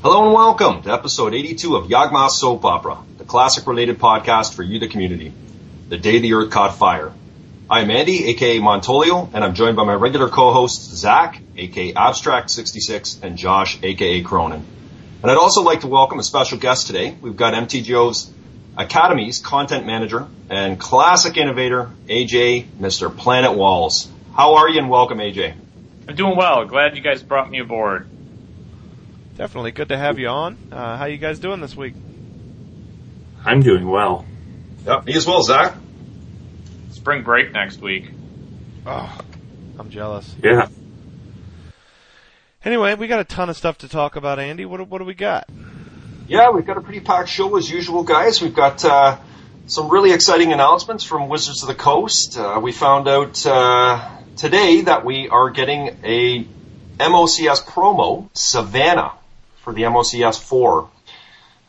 Hello and welcome to episode 82 of Yawgmoth Soap Opera, the classic related podcast for you, the community. The Day the Earth Caught Fire. I'm Andy, aka Montolio, and I'm joined by my regular co-hosts Zach, aka Abstract66, and Josh, aka Cronin. And I'd also like to welcome a special guest today. We've got MTGO's Academy's content manager and classic innovator, AJ, Mr. Planet Walls. How are you and welcome, AJ? I'm doing well. Glad you guys brought me aboard. Definitely good to have you on. Uh, how you guys doing this week? I'm doing well. Yep, me as well, Zach. Spring break next week. Oh, I'm jealous. Yeah. Anyway, we got a ton of stuff to talk about, Andy. What, what do we got? Yeah, we've got a pretty packed show as usual, guys. We've got uh, some really exciting announcements from Wizards of the Coast. Uh, we found out uh, today that we are getting a MOCS promo, Savannah, for the MOCS 4.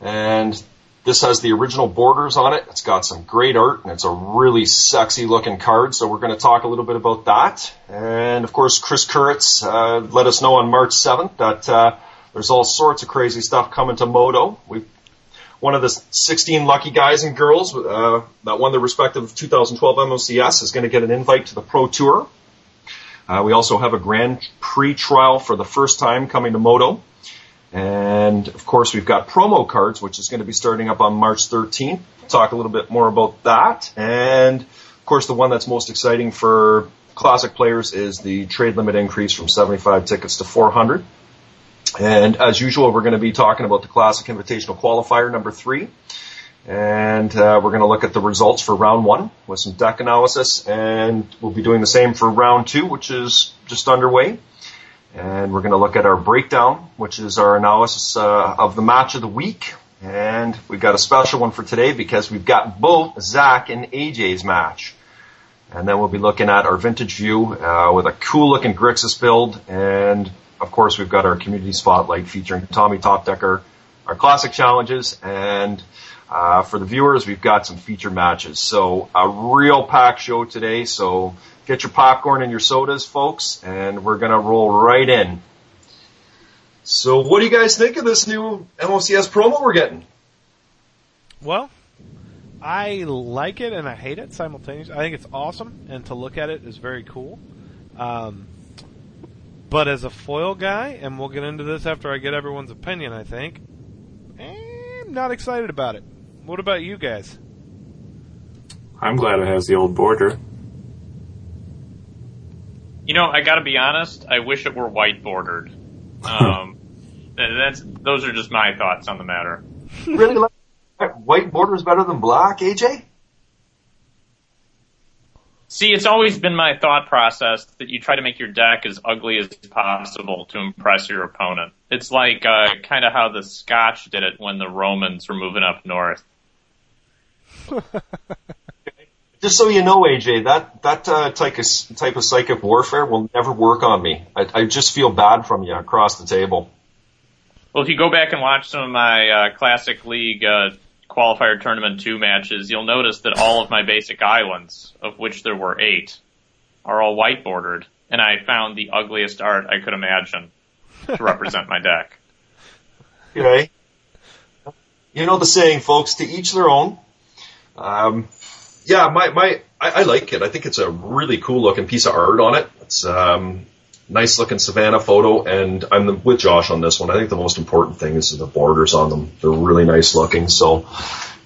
And this has the original borders on it. It's got some great art and it's a really sexy looking card. So we're going to talk a little bit about that. And of course, Chris Kiritz uh, let us know on March 7th that uh, there's all sorts of crazy stuff coming to MODO. We one of the 16 lucky guys and girls uh, that won the respective 2012 MOCS is going to get an invite to the Pro Tour. Uh, we also have a Grand Prix trial for the first time coming to MODO. And of course, we've got promo cards, which is going to be starting up on March 13th. Talk a little bit more about that. And of course, the one that's most exciting for classic players is the trade limit increase from 75 tickets to 400. And as usual, we're going to be talking about the Classic Invitational Qualifier number three. And uh, we're going to look at the results for round one with some deck analysis. And we'll be doing the same for round two, which is just underway. And we're going to look at our breakdown, which is our analysis uh, of the match of the week. And we've got a special one for today because we've got both Zach and AJ's match. And then we'll be looking at our vintage view uh, with a cool looking Grixis build. And of course, we've got our community spotlight featuring Tommy Topdecker, our classic challenges, and uh, for the viewers, we've got some feature matches. So a real packed show today. So get your popcorn and your sodas, folks, and we're gonna roll right in. So what do you guys think of this new MOCS promo we're getting? Well, I like it and I hate it simultaneously. I think it's awesome, and to look at it is very cool. Um, but as a foil guy, and we'll get into this after I get everyone's opinion, I think, I'm not excited about it. What about you guys? I'm glad it has the old border. You know, I gotta be honest, I wish it were white bordered. Um, that's, those are just my thoughts on the matter. really like white border is better than black, AJ? See, it's always been my thought process that you try to make your deck as ugly as possible to impress your opponent. It's like uh, kind of how the Scotch did it when the Romans were moving up north. Just so you know, AJ, that that uh, type of type of psychic warfare will never work on me. I, I just feel bad from you across the table. Well, if you go back and watch some of my uh, classic league uh, qualifier tournament two matches, you'll notice that all of my basic islands, of which there were eight, are all white bordered, and I found the ugliest art I could imagine to represent my deck. Okay. You know the saying, folks, to each their own. Um, yeah, my, my, I, I like it. I think it's a really cool looking piece of art on it. It's, um, nice looking Savannah photo and I'm with Josh on this one. I think the most important thing is the borders on them. They're really nice looking. So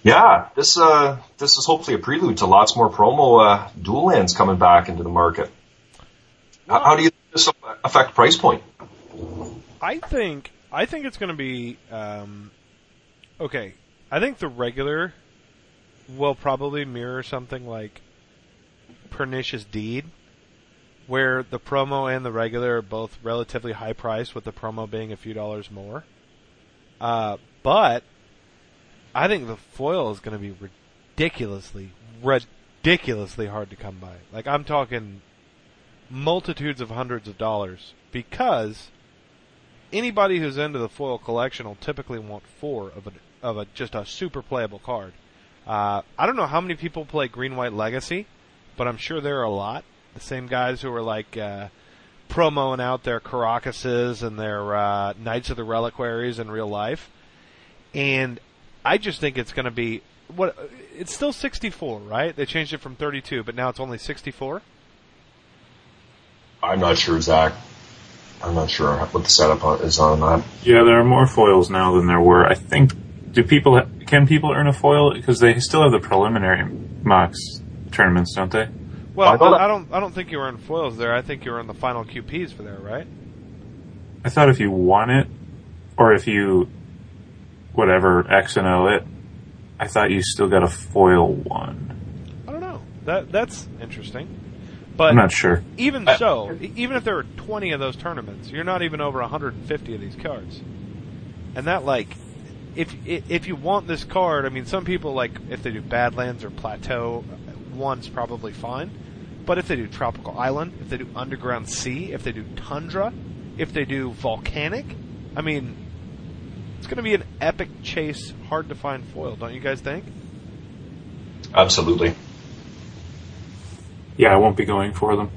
yeah, this, uh, this is hopefully a prelude to lots more promo, uh, dual lands coming back into the market. How, how do you think this will affect price point? I think I think it's going to be um, okay. I think the regular will probably mirror something like Pernicious Deed, where the promo and the regular are both relatively high priced, with the promo being a few dollars more. Uh, but I think the foil is going to be ridiculously, ridiculously hard to come by. Like I'm talking multitudes of hundreds of dollars because anybody who's into the foil collection will typically want four of a of a just a super playable card. Uh, I don't know how many people play Green White Legacy, but I'm sure there are a lot. The same guys who are like uh, promoing out their Karakases and their uh, Knights of the Reliquaries in real life, and I just think it's going to be what it's still 64, right? They changed it from 32, but now it's only 64. I'm not sure, Zach. I'm not sure what the setup is on that. Yeah, there are more foils now than there were. I think. Do people can people earn a foil because they still have the preliminary MOCS tournaments, don't they? Well, I thought- I don't. I don't think you were in foils there. I think you were in the final QPs for there, right? I thought if you won it, or if you whatever X and O it, I thought you still got a foil one. I don't know. That that's interesting. But I'm not sure. even I- so, e- even if there were 20 of those tournaments, you're not even over 150 of these cards. And that like, if if you want this card, I mean, some people like if they do Badlands or Plateau, one's probably fine. But if they do Tropical Island, if they do Underground Sea, if they do Tundra, if they do Volcanic, I mean, it's going to be an epic chase, hard to find foil, don't you guys think? Absolutely. Yeah, I won't be going for them.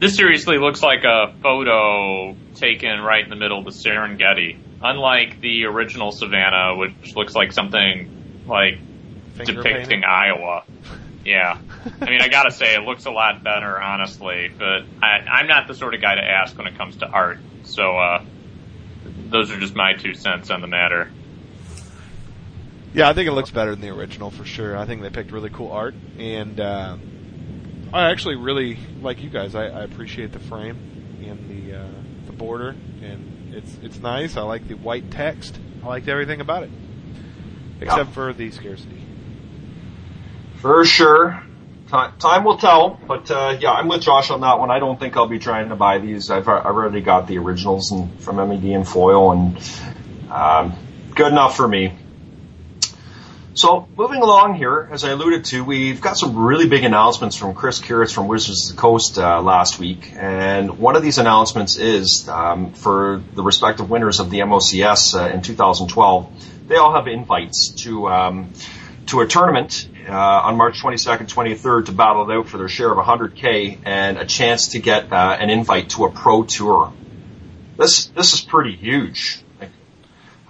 This seriously looks like a photo taken right in the middle of the Serengeti. Unlike the original Savannah, which looks like something like Finger depicting painting? Iowa. Yeah. I mean, I gotta say, it looks a lot better, honestly, but I, I'm not the sort of guy to ask when it comes to art. So, uh, those are just my two cents on the matter. Yeah, I think it looks better than the original for sure. I think they picked really cool art, and uh, I actually really like you guys. I, I appreciate the frame and the uh, the border, and it's it's nice. I like the white text. I liked everything about it, except for the scarcity. For sure. Time, time will tell, but uh, yeah, I'm with Josh on that one. I don't think I'll be trying to buy these. I've, I've already got the originals and from MED and foil, and um, good enough for me. So moving along here, as I alluded to, we've got some really big announcements from Chris Kiritz from Wizards of the Coast uh, last week, and one of these announcements is um, for the respective winners of the MOCS uh, in 2012. They all have invites to um, to a tournament uh, on March 22nd, 23rd to battle it out for their share of 100k and a chance to get uh, an invite to a pro tour. This this is pretty huge.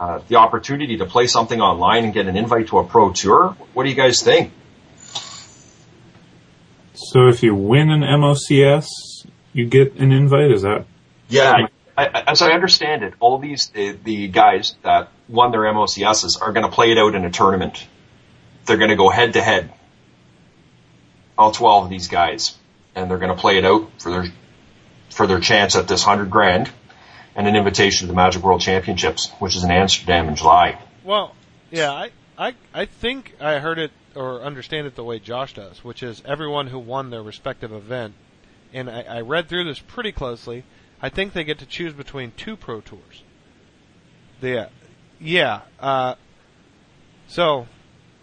Uh, the opportunity to play something online and get an invite to a pro tour. What do you guys think? So if you win an MOCS, you get an invite. Is that Yeah, I, I, as I understand it, all these the, the guys that won their MOCSs are going to play it out in a tournament. They're going to go head to head. All twelve of these guys, and they're going to play it out for their for their chance at this hundred grand and an invitation to the Magic World Championships, which is in Amsterdam in July. Well, yeah, I, I I think I heard it or understand it the way Josh does, which is everyone who won their respective event, and I, I read through this pretty closely. I think they get to choose between two pro tours. Yeah, yeah. Uh, so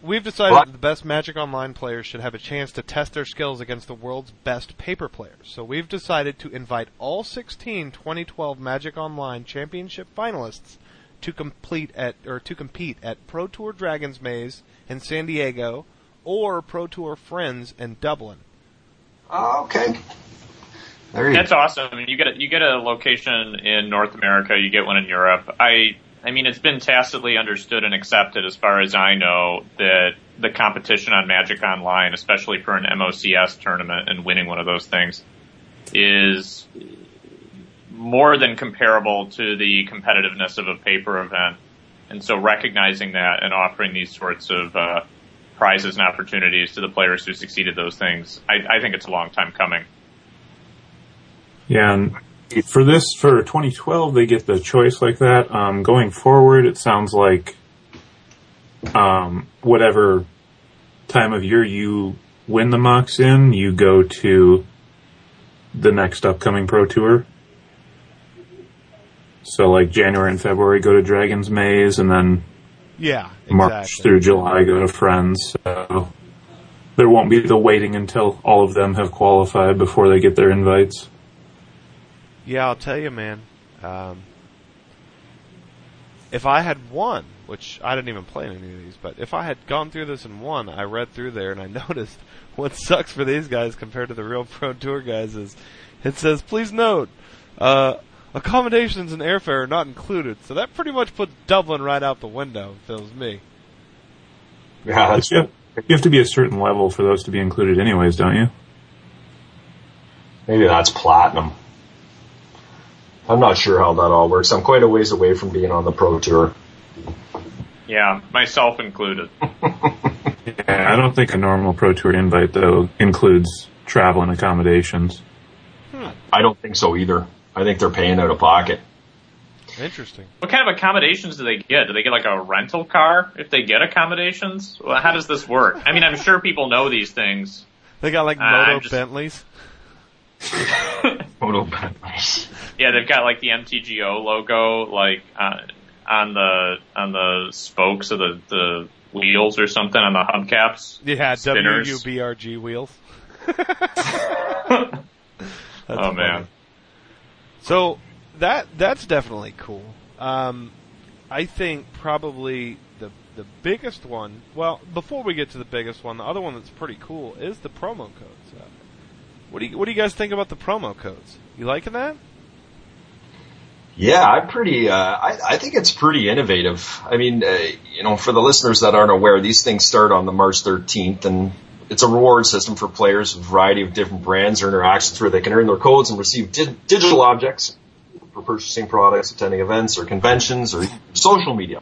we've decided What? that the best Magic Online players should have a chance to test their skills against the world's best paper players. So we've decided to invite all 16 2012 Magic Online Championship finalists to complete at or to compete at Pro Tour Dragons Maze in San Diego or Pro Tour Friends in Dublin. Oh, okay. There you That's awesome. I mean, you get a, you get a location in North America, you get one in Europe. I I mean, it's been tacitly understood and accepted, as far as I know, that the competition on Magic Online, especially for an MOCS tournament and winning one of those things, is more than comparable to the competitiveness of a paper event. And so, recognizing that and offering these sorts of uh, prizes and opportunities to the players who succeeded those things, I, I think it's a long time coming. Yeah, and for this, for 2012, they get the choice like that. Um, going forward, it sounds like um, whatever time of year you win the MOCS in, you go to the next upcoming Pro Tour. So, like January and February, go to Dragon's Maze, and then Yeah, March through July, go to Friends. So there won't be the waiting until all of them have qualified before they get their invites. Yeah, I'll tell you, man. Um, if I had won, which I didn't even play in any of these, but if I had gone through this and won, I read through there and I noticed what sucks for these guys compared to the real pro tour guys is it says, please note, uh, accommodations and airfare are not included. So that pretty much puts Dublin right out the window, if it was me. Yeah, that's You you have to be a certain level for those to be included anyways, don't you? maybe that's platinum. I'm not sure how that all works. I'm quite a ways away from being on the pro tour. Yeah, myself included. Yeah, I don't think a normal Pro Tour invite though includes travel and accommodations. I don't think so either. I think they're paying out of pocket. Interesting. What kind of accommodations do they get? Do they get like a rental car if they get accommodations? Well, how does this work? I mean, I'm sure people know these things. They got like Uh, MODO just- Bentleys. Photo Bentleys. Yeah, they've got like the MTGO logo, like uh, on the on the spokes of the the wheels or something on the hubcaps. Yeah, Spinners. WUBRG wheels. oh funny. man, So that that's definitely cool. Um, I think probably the the biggest one. Well, before we get to the biggest one, the other one that's pretty cool is the promo codes. Uh, what do you what do you guys think about the promo codes? You liking that? Yeah, I'm pretty. Uh, I, I think it's pretty innovative. I mean, uh, you know, for the listeners that aren't aware, these things start on the March 13th, and it's a reward system for players, a variety of different brands or interactions where they can earn their codes and receive di- digital objects for purchasing products, attending events or conventions, or social media.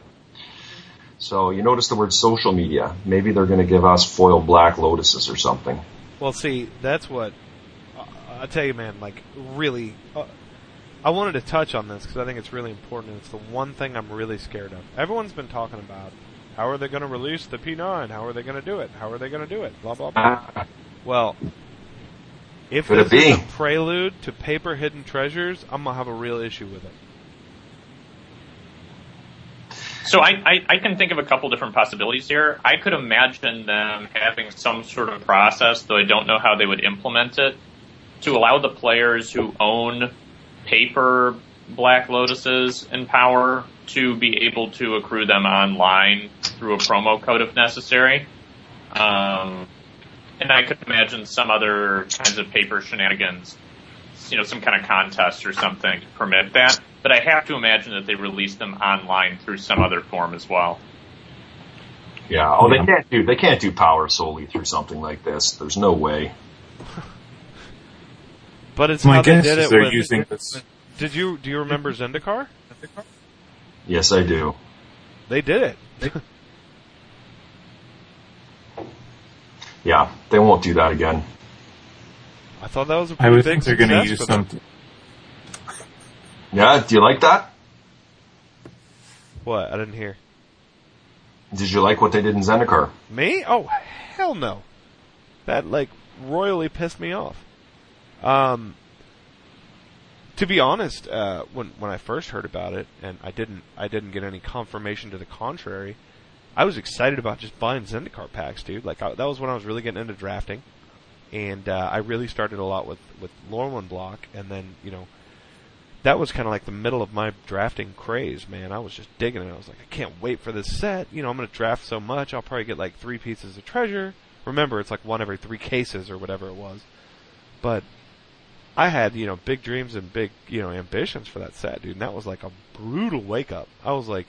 So you notice the word social media. Maybe they're going to give us foil black lotuses or something. Well, see, that's what I tell you, man. Like, really, uh, I wanted to touch on this because I think it's really important. It's the one thing I'm really scared of. Everyone's been talking about how are they going to release the P9? How are they going to do it? How are they going to do it? Blah blah blah. Well, if Could it this is a prelude to paper hidden treasures, I'm gonna have a real issue with it. So I, I, I can think of a couple different possibilities here. I could imagine them having some sort of process, though I don't know how they would implement it, to allow the players who own paper Black Lotuses in Power to be able to accrue them online through a promo code if necessary. Um, and I could imagine some other kinds of paper shenanigans, you know, some kind of contest or something to permit that. But I have to imagine that they release them online through some other form as well. Yeah. Oh, they can't do they can't do power solely through something like this. There's no way. But it's My how they guess did is it they're with. using this. Did you do you remember Zendikar? Yes, I do. They did it. Yeah, they won't do that again. I thought that was a I pretty would think they're going to use for something. Yeah, do you like that? What? I didn't hear. Did you like what they did in Zendikar? Me? Oh, hell no. That like royally pissed me off. Um, to be honest, uh, when when I first heard about it, and I didn't I didn't get any confirmation to the contrary, I was excited about just buying Zendikar packs, dude. Like I, that was when I was really getting into drafting, and uh, I really started a lot with with Lorwyn block, and then you know. That was kind of like the middle of my drafting craze, man. I was just digging it. I was like, I can't wait for this set. You know, I'm going to draft so much, I'll probably get like three pieces of treasure. Remember, it's like one every three cases or whatever it was. But I had, you know, big dreams and big, you know, ambitions for that set, dude. And that was like a brutal wake up. I was like,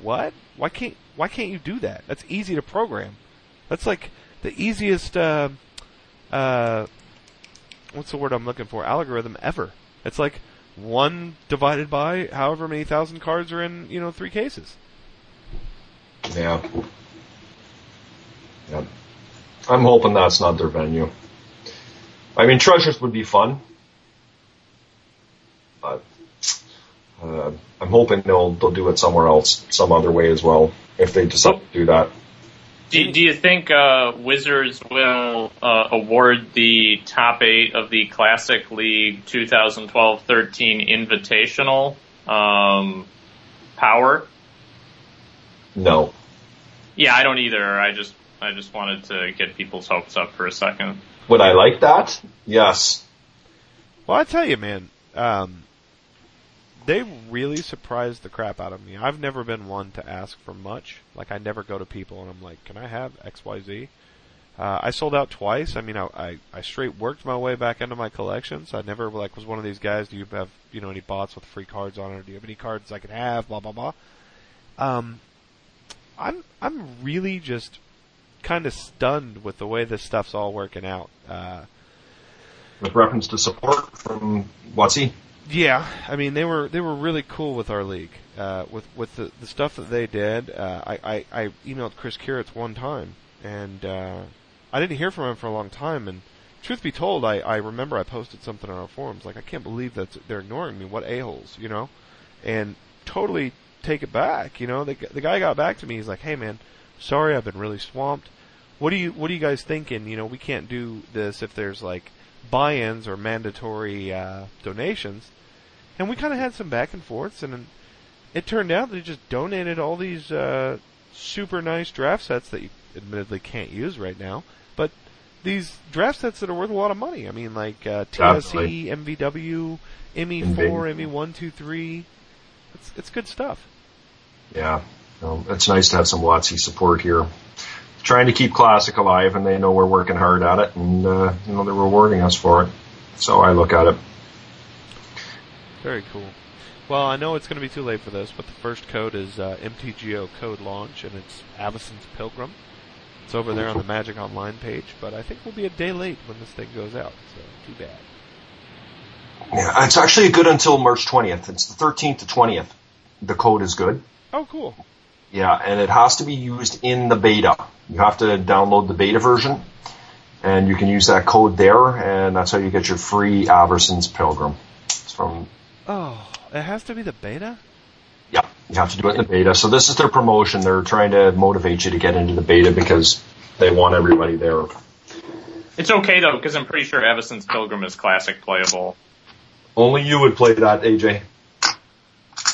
what? Why can't, why can't you do that? That's easy to program. That's like the easiest, uh, uh, what's the word I'm looking for? Algorithm ever. It's like one divided by however many thousand cards are in, you know, three cases. Yeah. Yeah. I'm hoping that's not their venue. I mean, treasures would be fun, but uh, I'm hoping they'll they'll do it somewhere else, some other way as well, if they decide to do that. Do, do you think uh, Wizards will uh, award the top eight of the Classic League 2012-13 Invitational um, power? No. Yeah, I don't either. I just I just wanted to get people's hopes up for a second. Would I like that? Yes. Well, I tell you, man, um, they really surprised the crap out of me. I've never been one to ask for much. Like I never go to people and I'm like, "Can I have X Y Z?" Uh, I sold out twice. I mean, I, I I straight worked my way back into my collections. I never like was one of these guys. Do you have you know any bots with free cards on it? Do you have any cards I can have? Blah blah blah. Um, I'm I'm really just kind of stunned with the way this stuff's all working out. Uh, With reference to support from WotC. Yeah, I mean they were they were really cool with our league. Uh, with with the, the stuff that they did, uh, I, I I emailed Chris Kiritz one time, and uh, I didn't hear from him for a long time. And truth be told, I I remember I posted something on our forums like I can't believe that they're ignoring me. What a holes, you know? And totally take it back. You know, the the guy got back to me. He's like, "Hey man, sorry, I've been really swamped. What do you what are you guys thinking? You know, we can't do this if there's like." Buy-ins or mandatory uh, donations, and we kind of had some back and forths, and it turned out they just donated all these uh, super nice draft sets that you admittedly can't use right now, but these draft sets that are worth a lot of money. I mean, like uh, TSE, MVW, ME4, ME123. It's it's good stuff. Yeah, um, it's nice to have some WotC support here trying to keep classic alive and they know we're working hard at it and uh, you know they're rewarding us for it. So i look at it. Very cool. Well i know it's going to be too late for this but the first code is uh, mtgo code launch and it's avacyn's pilgrim. It's over there on the magic online page but i think we'll be a day late when this thing goes out so too bad. Yeah it's actually good until march 20th it's the 13th to 20th the code is good. Oh cool yeah, and it has to be used in the beta. You have to download the beta version, and you can use that code there, and that's how you get your free Avacyn's Pilgrim. It's from. Oh, it has to be the beta. Yeah, you have to do it in the beta. So this is their promotion. They're trying to motivate you to get into the beta because they want everybody there. It's okay though, because I'm pretty sure Avacyn's Pilgrim is classic playable. Only you would play that, AJ.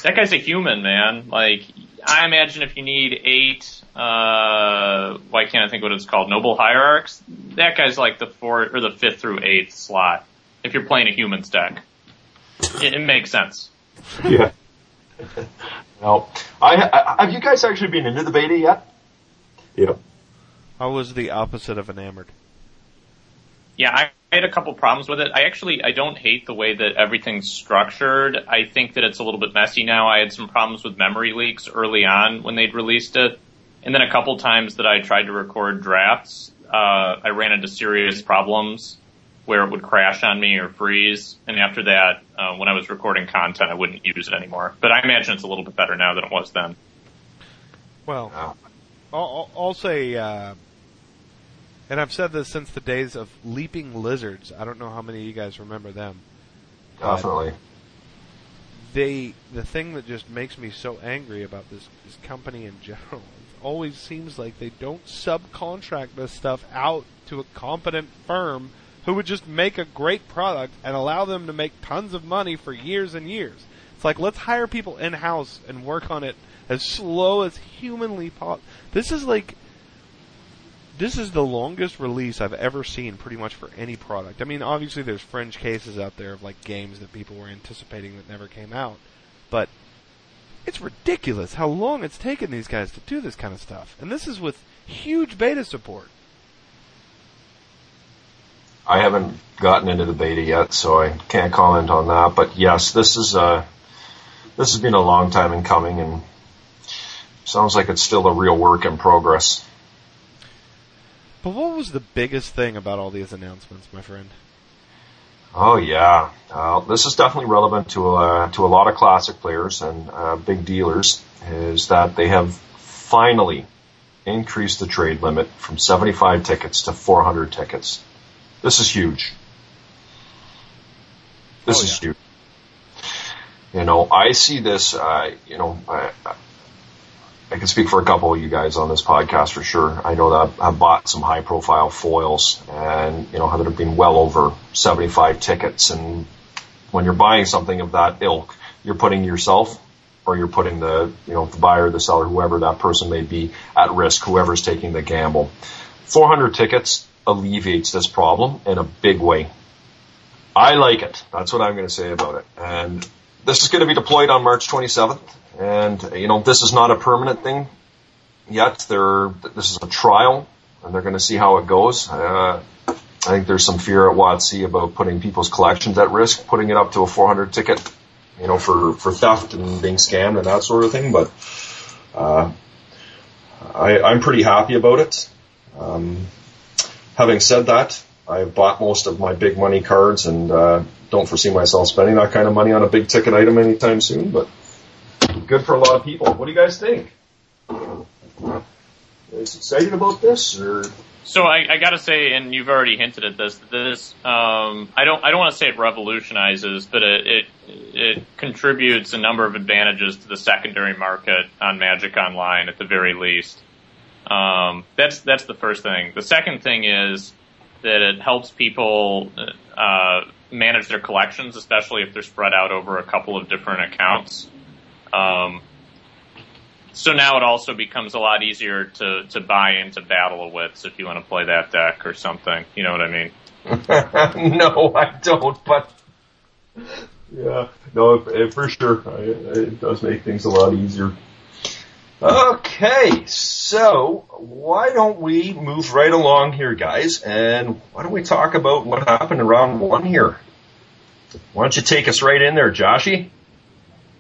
That guy's a human, man. Like, I imagine if you need eight, uh, why can't I think what it's called? Noble hierarchs. That guy's like the fourth or the fifth through eighth slot. If you're playing a humans deck, it, it makes sense. Yeah. no, I, I have you guys actually been into the beta yet? Yep. I was the opposite of enamored. Yeah, I had a couple problems with it. I actually I don't hate the way that everything's structured. I think that it's a little bit messy now. I had some problems with memory leaks early on when they'd released it, and then a couple times that I tried to record drafts, uh, I ran into serious problems where it would crash on me or freeze. And after that, uh, when I was recording content, I wouldn't use it anymore. But I imagine it's a little bit better now than it was then. Well, I'll, I'll say. Uh, and I've said this since the days of leaping lizards. I don't know how many of you guys remember them. Definitely. They the thing that just makes me so angry about this this company in general. It always seems like they don't subcontract this stuff out to a competent firm who would just make a great product and allow them to make tons of money for years and years. It's like let's hire people in house and work on it as slow as humanly possible. This is like this is the longest release I've ever seen pretty much for any product. I mean, obviously there's fringe cases out there of like games that people were anticipating that never came out, but it's ridiculous how long it's taken these guys to do this kind of stuff. And this is with huge beta support. I haven't gotten into the beta yet, so I can't comment on that. But yes, this is uh, this has been a long time in coming, and sounds like it's still a real work in progress. But what was the biggest thing about all these announcements, my friend? Oh yeah, uh, this is definitely relevant to uh, to a lot of classic players and uh, big dealers. Is that they have finally increased the trade limit from 75 tickets to 400 tickets. This is huge. This Oh, is huge. You know, I see this. Uh, you know, I, can speak for a couple of you guys on this podcast for sure. I know that I've bought some high profile foils and, you know, have been well over 75 tickets. And when you're buying something of that ilk, you're putting yourself or you're putting the, you know, the buyer, the seller, whoever that person may be at risk, whoever's taking the gamble. 400 tickets alleviates this problem in a big way. I like it. That's what I'm going to say about it. And this is going to be deployed on March 27th, and you know this is not a permanent thing yet. They're, this is a trial, and they're going to see how it goes. Uh, I think there's some fear at WotC about putting people's collections at risk, putting it up to a 400 ticket, you know, for for theft and being scammed and that sort of thing. But uh, I, I'm pretty happy about it. Um, having said that, I've bought most of my big money cards and uh, don't foresee myself spending that kind of money on a big ticket item anytime soon. But good for a lot of people. What do you guys think? Excited about this or? So I, I got to say, and you've already hinted at this. This um, I don't I don't want to say it revolutionizes, but it, it it contributes a number of advantages to the secondary market on Magic Online at the very least. Um, that's that's the first thing. The second thing is that it helps people uh, manage their collections, especially if they're spread out over a couple of different accounts. Um, so now it also becomes a lot easier to, to buy into Battle of Wits if you want to play that deck or something. You know what I mean? no, I don't, but yeah, no, for sure. It does make things a lot easier. Okay, so why don't we move right along here, guys, and why don't we talk about what happened in round one here? Why don't you take us right in there, Joshy?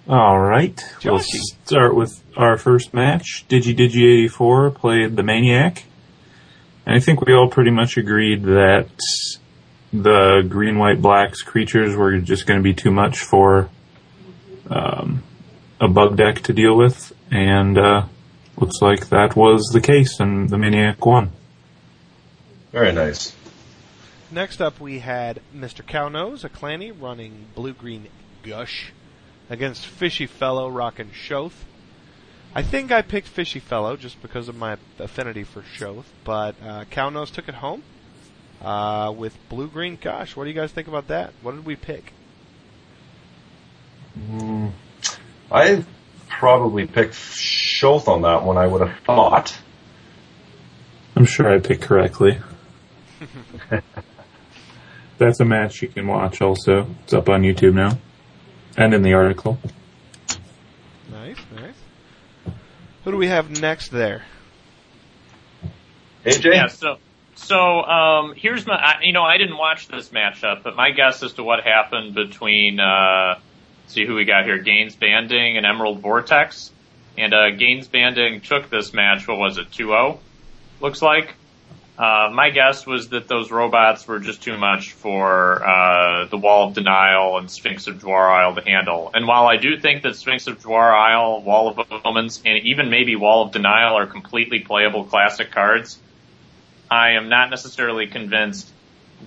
All right. We'll start with our first match. Digi Digi 84 played the Maniac. And I think we all pretty much agreed that the green, white, blacks creatures were just going to be too much for um, a bug deck to deal with. And uh, looks like that was the case, and the Maniac won. Very nice. Next up, we had Mr. Cownose, a clanny, running blue green gush against Fishy Fellow rocking Shoth. I think I picked Fishy Fellow just because of my affinity for Shoth, but uh, Cownose took it home uh, with Blue Green gush. What do you guys think about that? What did we pick? Mm, I probably picked Shoth on that one, I would have thought. I'm sure I picked correctly. That's a match you can watch also. It's up on YouTube now. And in the article. Nice, nice. Who do we have next there? AJ? Yeah, so, so, um, here's my, you know, I didn't watch this matchup, but my guess as to what happened between, uh, see who we got here, Gaines Banding and Emerald Vortex. And, uh, Gaines Banding took this match, what was it, 2-0? Looks like. Uh, my guess was that those robots were just too much for uh, the Wall of Denial and Sphinx of Jwar Isle to handle. And while I do think that Sphinx of Jwar Isle, Wall of Omens, and even maybe Wall of Denial are completely playable classic cards, I am not necessarily convinced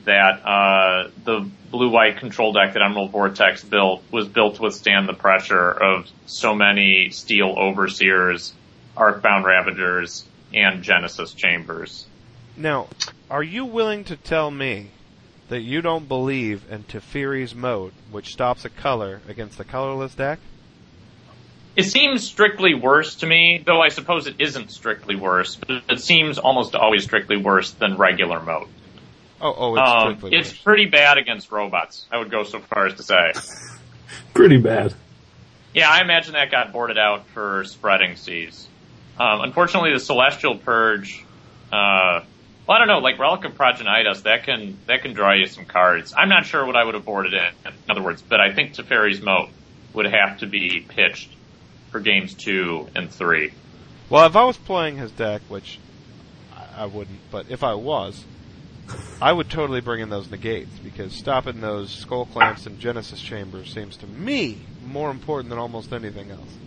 that uh, the blue-white control deck that Emerald Vortex built was built to withstand the pressure of so many Steel Overseers, Arcbound Ravagers, and Genesis Chambers. Now, are you willing to tell me that you don't believe in Teferi's Moat, which stops a color against the colorless deck? It seems strictly worse to me, though I suppose it isn't strictly worse, but it seems almost always strictly worse than regular Moat. Oh, oh, it's Um, strictly it's worse. pretty bad against robots. I would go so far as to say. Pretty bad. Yeah, I imagine that got boarded out for spreading seas. Um, unfortunately, the Celestial Purge, uh, well, I don't know, like Relic of Progenitus, that can that can draw you some cards. I'm not sure what I would have boarded in, in other words, but I think Teferi's Moat would have to be pitched for games two and three. Well, if I was playing his deck, which I- I wouldn't, but if I was, I would totally bring in those negates because stopping those skull clamps and Genesis chambers seems to me more important than almost anything else.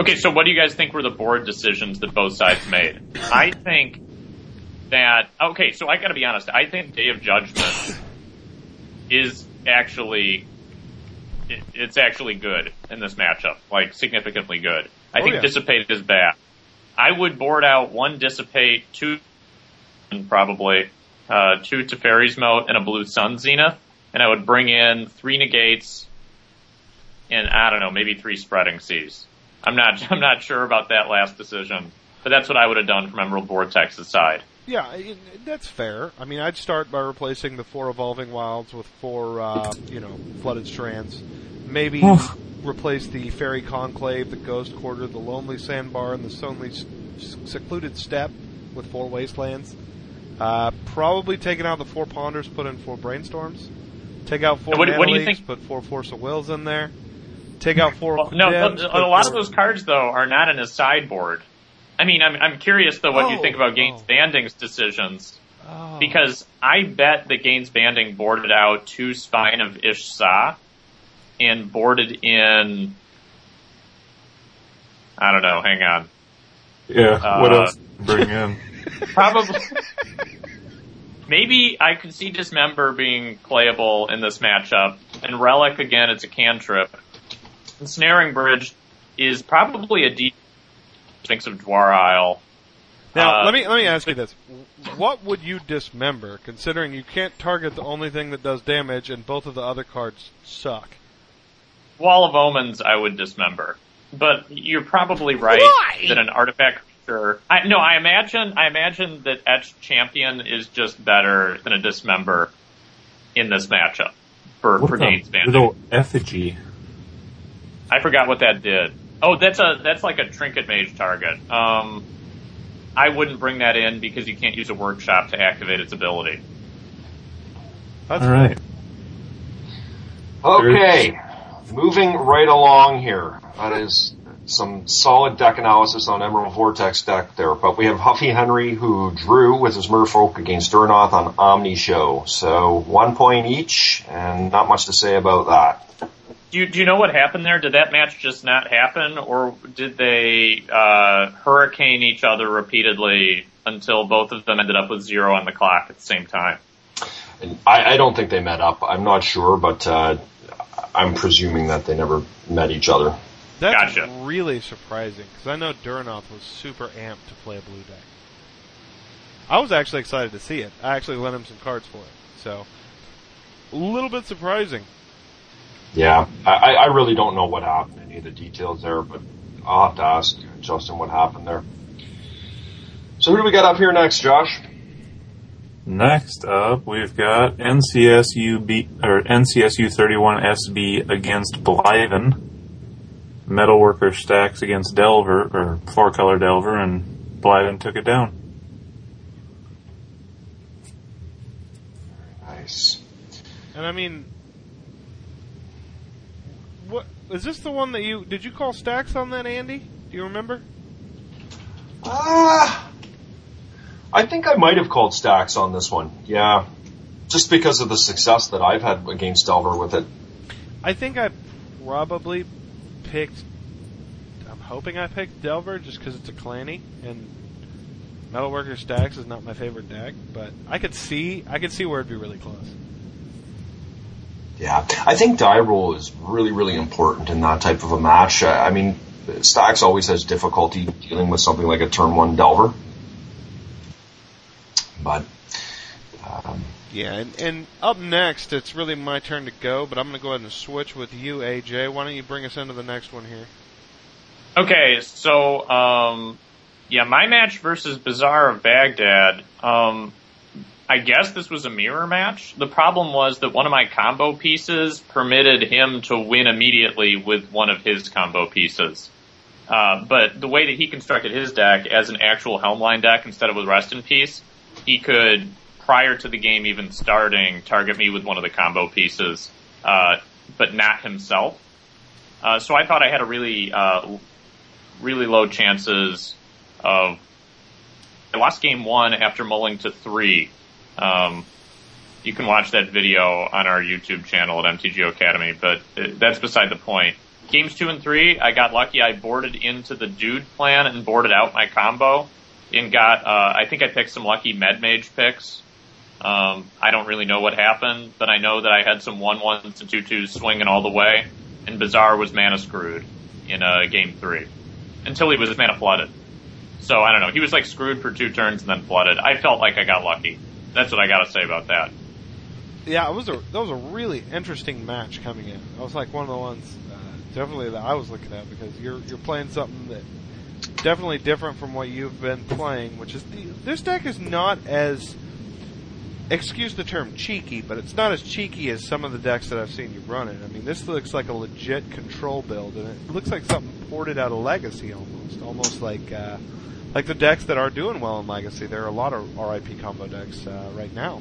Okay, so what do you guys think were the board decisions that both sides made? I think that okay, so I got to be honest. I think Day of Judgment is actually it, it's actually good in this matchup, like significantly good. I Oh, think yeah. Dissipate is bad. I would board out one Dissipate, two probably uh, two Teferi's Moat, and a Blue Sun Zenith, and I would bring in three negates and I don't know, maybe three spreading seas. I'm not I'm not sure about that last decision, but that's what I would have done from Emerald Vortex's side. Yeah, it, that's fair. I mean, I'd start by replacing the four evolving wilds with four, uh, you know, flooded strands, maybe replace the Fairy Conclave, the Ghost Quarter, the Lonely Sandbar, and the Lonely Secluded Steppe with four Wastelands. Uh, probably taking out the four Ponders, put in four Brainstorms. Take out four What- what do you think- put four Force of Wills in there. Take out four Well, no, Condemns, but a lot of those cards though are not in his sideboard. I mean, I'm I'm curious though what you Oh, think about Gaines oh. Banding's decisions Oh. because I bet that Gaines Banding boarded out two Spine of Ish Sah and boarded in. I don't know. Hang on. Yeah. what Uh, else? Bring in. Probably. Maybe I could see Dismember being playable in this matchup, and Relic again, it's a cantrip. And Snaring Bridge is probably a deep Sphinx of Jwar Isle. Now, Uh, let me let me ask you this: What would you dismember, considering you can't target the only thing that does damage, and both of the other cards suck? Wall of Omens, I would dismember. But you're probably right Why? that an artifact creature. I, no, I imagine. I imagine that Etched Champion is just better than a dismember in this matchup for What for the Gaines Banding. little effigy? I forgot what that did. Oh, that's a that's like a trinket mage target. Um, I wouldn't bring that in because you can't use a workshop to activate its ability. That's All right. Okay, moving right along here. That is some solid deck analysis on Emerald Vortex deck there, but we have Huffy Henry who drew with his Merfolk against Durnoth on Omni Show. So one point each, and not much to say about that. Do you, do you know what happened there? Did that match just not happen, or did they uh, hurricane each other repeatedly until both of them ended up with zero on the clock at the same time? And I, I don't think they met up. I'm not sure, but uh, I'm presuming that they never met each other. That's Gotcha. really surprising because I know Durnoth was super amped to play a blue deck. I was actually excited to see it. I actually lent him some cards for it, so a little bit surprising. Yeah, I, I really don't know what happened, any of the details there, but I'll have to ask Justin what happened there. So who do we got up here next, Josh? Next up, we've got NCSU B, or NCSU 31SB against Blyven. Metalworker stacks against Delver, or four color Delver, and Blyven took it down. Nice. And I mean, what is this the one that you did you call stacks on that, Andy? Do you remember? Ah, I think I might have called stacks on this one. Yeah, just because of the success that I've had against Delver with it. I think I probably picked. I'm hoping I picked Delver just because it's a clanny and Metalworker Stacks is not my favorite deck, but I could see I could see where it'd be really close. Yeah, I think die roll is really, really important in that type of a match. Uh, I mean, Stacks always has difficulty dealing with something like a turn one Delver. But, um, Yeah, and, and up next, it's really my turn to go, but I'm going to go ahead and switch with you, AJ. Why don't you bring us into the next one here? Okay, so um, yeah, my match versus Bazaar of Baghdad. Um, I guess this was a mirror match. The problem was that one of my combo pieces permitted him to win immediately with one of his combo pieces. Uh, but the way that he constructed his deck as an actual Helmline deck instead of with Rest in Peace, he could, prior to the game even starting, target me with one of the combo pieces, uh, but not himself. Uh, so I thought I had a really, uh, really low chances of. I lost game one after mulling to three. Um, you can watch that video on our YouTube channel at MTGO Academy, but that's beside the point. Games two and three, I got lucky. I boarded into the dude plan and boarded out my combo and got, uh, I think I picked some lucky med mage picks. Um, I don't really know what happened, but I know that I had some one ones and two twos swinging all the way, and Bazaar was mana screwed in uh, game three until he was mana flooded. So I don't know. He was like screwed for two turns and then flooded. I felt like I got lucky. That's what I got to say about that. Yeah, it was a that was a really interesting match coming in. I was like one of the ones uh, definitely that I was looking at because you're you're playing something that definitely different from what you've been playing, which is the, this deck is not as excuse the term cheeky, but it's not as cheeky as some of the decks that I've seen you run it. I mean, this looks like a legit control build, and it looks like something ported out of Legacy almost, almost like uh, like the decks that are doing well in Legacy. There are a lot of RIP combo decks uh, right now,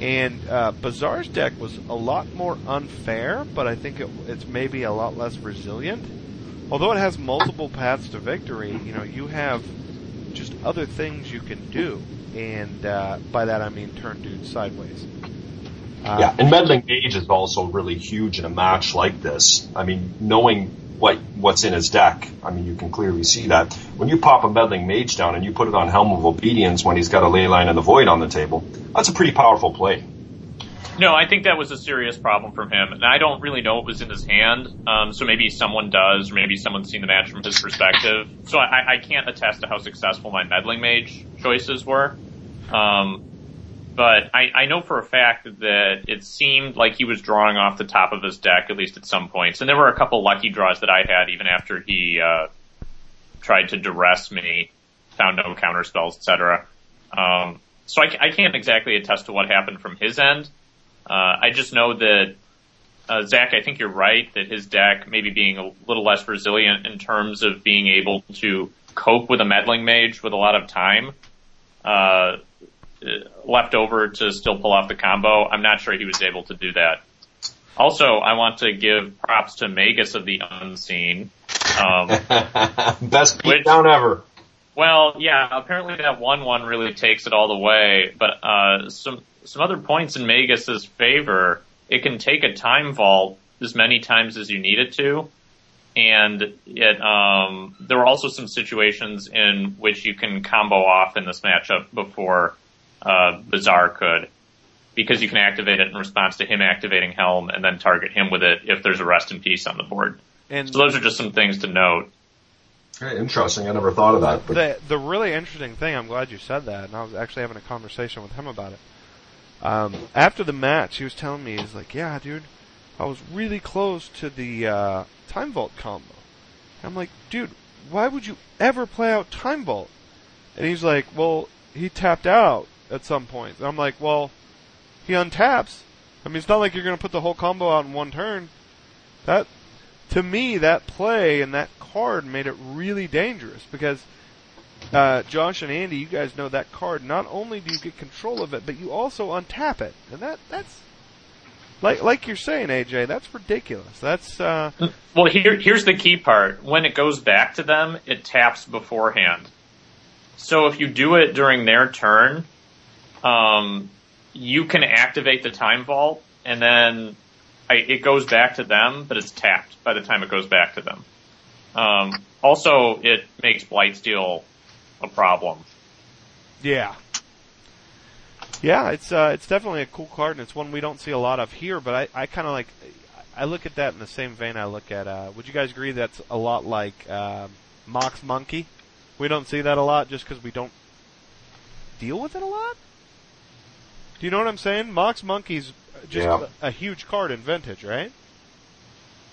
and uh, Bazaar's deck was a lot more unfair, but I think it, it's maybe a lot less resilient. Although it has multiple paths to victory, you know, you have just other things you can do and uh, by that I mean turn dudes sideways. Uh, yeah, and meddling mage is also really huge in a match like this. I mean, knowing what what's in his deck, I mean, you can clearly see that when you pop a meddling mage down and you put it on Helm of Obedience when he's got a Leyline of the Void on the table, that's a pretty powerful play. No, I think that was a serious problem from him, and I don't really know what was in his hand. Um, so maybe someone does, or maybe someone's seen the match from his perspective. So I, I can't attest to how successful my meddling mage choices were. Um, but I, know for a fact that it seemed like he was drawing off the top of his deck at least at some points, and there were a couple lucky draws that I had even after he uh, tried to duress me, found no counter spells, etc. Um, so I, I can't exactly attest to what happened from his end. Uh, I just know that uh, Zach, I think you're right that his deck maybe being a little less resilient in terms of being able to cope with a meddling mage with a lot of time uh, left over to still pull off the combo. I'm not sure he was able to do that. Also, I want to give props to Magus of the Unseen. Um, Best beatdown ever. Well, yeah, apparently that one one really takes it all the way, but uh, some some other points in Magus's favor. It can take a time vault as many times as you need it to, and it um, there were also some situations in which you can combo off in this matchup before uh, Bazaar could, because you can activate it in response to him activating Helm and then target him with it if there's a rest in peace on the board. And so those are just some things to note. Hey, interesting. I never thought of that. But... The the really interesting thing, I'm glad you said that, and I was actually having a conversation with him about it. Um, after the match, he was telling me, he's like, "Yeah, dude, I was really close to the uh, Time Vault combo." I'm like, "Dude, why would you ever play out Time Vault?" And he's like, "Well, he tapped out at some point." And I'm like, "Well, he untaps. I mean, it's not like you're going to put the whole combo out in one turn. That, to me, that play and that card made it really dangerous because." Uh, Josh and Andy, you guys know that card. Not only do you get control of it, but you also untap it, and that that's like like you're saying, AJ. That's ridiculous. That's uh. Well, here here's the key part. When it goes back to them, it taps beforehand. So if you do it during their turn, um, you can activate the time vault, and then I, it goes back to them, but it's tapped by the time it goes back to them. Um, also, it makes Blightsteel a problem. Yeah. Yeah, it's uh, it's definitely a cool card, and it's one we don't see a lot of here. But I, I kind of like, I look at that in the same vein. I look at. Uh, would you guys agree that's a lot like uh, Mox Monkey? We don't see that a lot just because we don't deal with it a lot. Do you know what I'm saying? Mox Monkey's just yeah. a, a huge card in Vintage, right?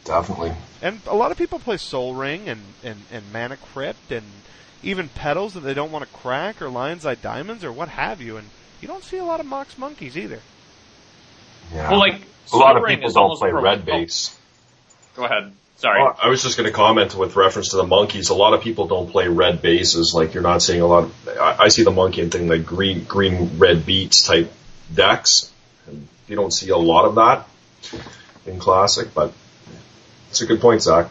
Definitely. And a lot of people play Sol Ring and, and, and Mana Crypt and even petals that they don't want to crack or lion's eye diamonds or what have you. And you don't see a lot of Mox monkeys either. Yeah. Well, like a lot of people don't play pro- red oh. base. Oh. Go ahead. Sorry. Well, I was just going to comment with reference to the monkeys. A lot of people don't play red bases. Like you're not seeing a lot. Of, I, I see the monkey and thing like green, green, red beats type decks. And you don't see a lot of that in classic, but it's a good point, Zach.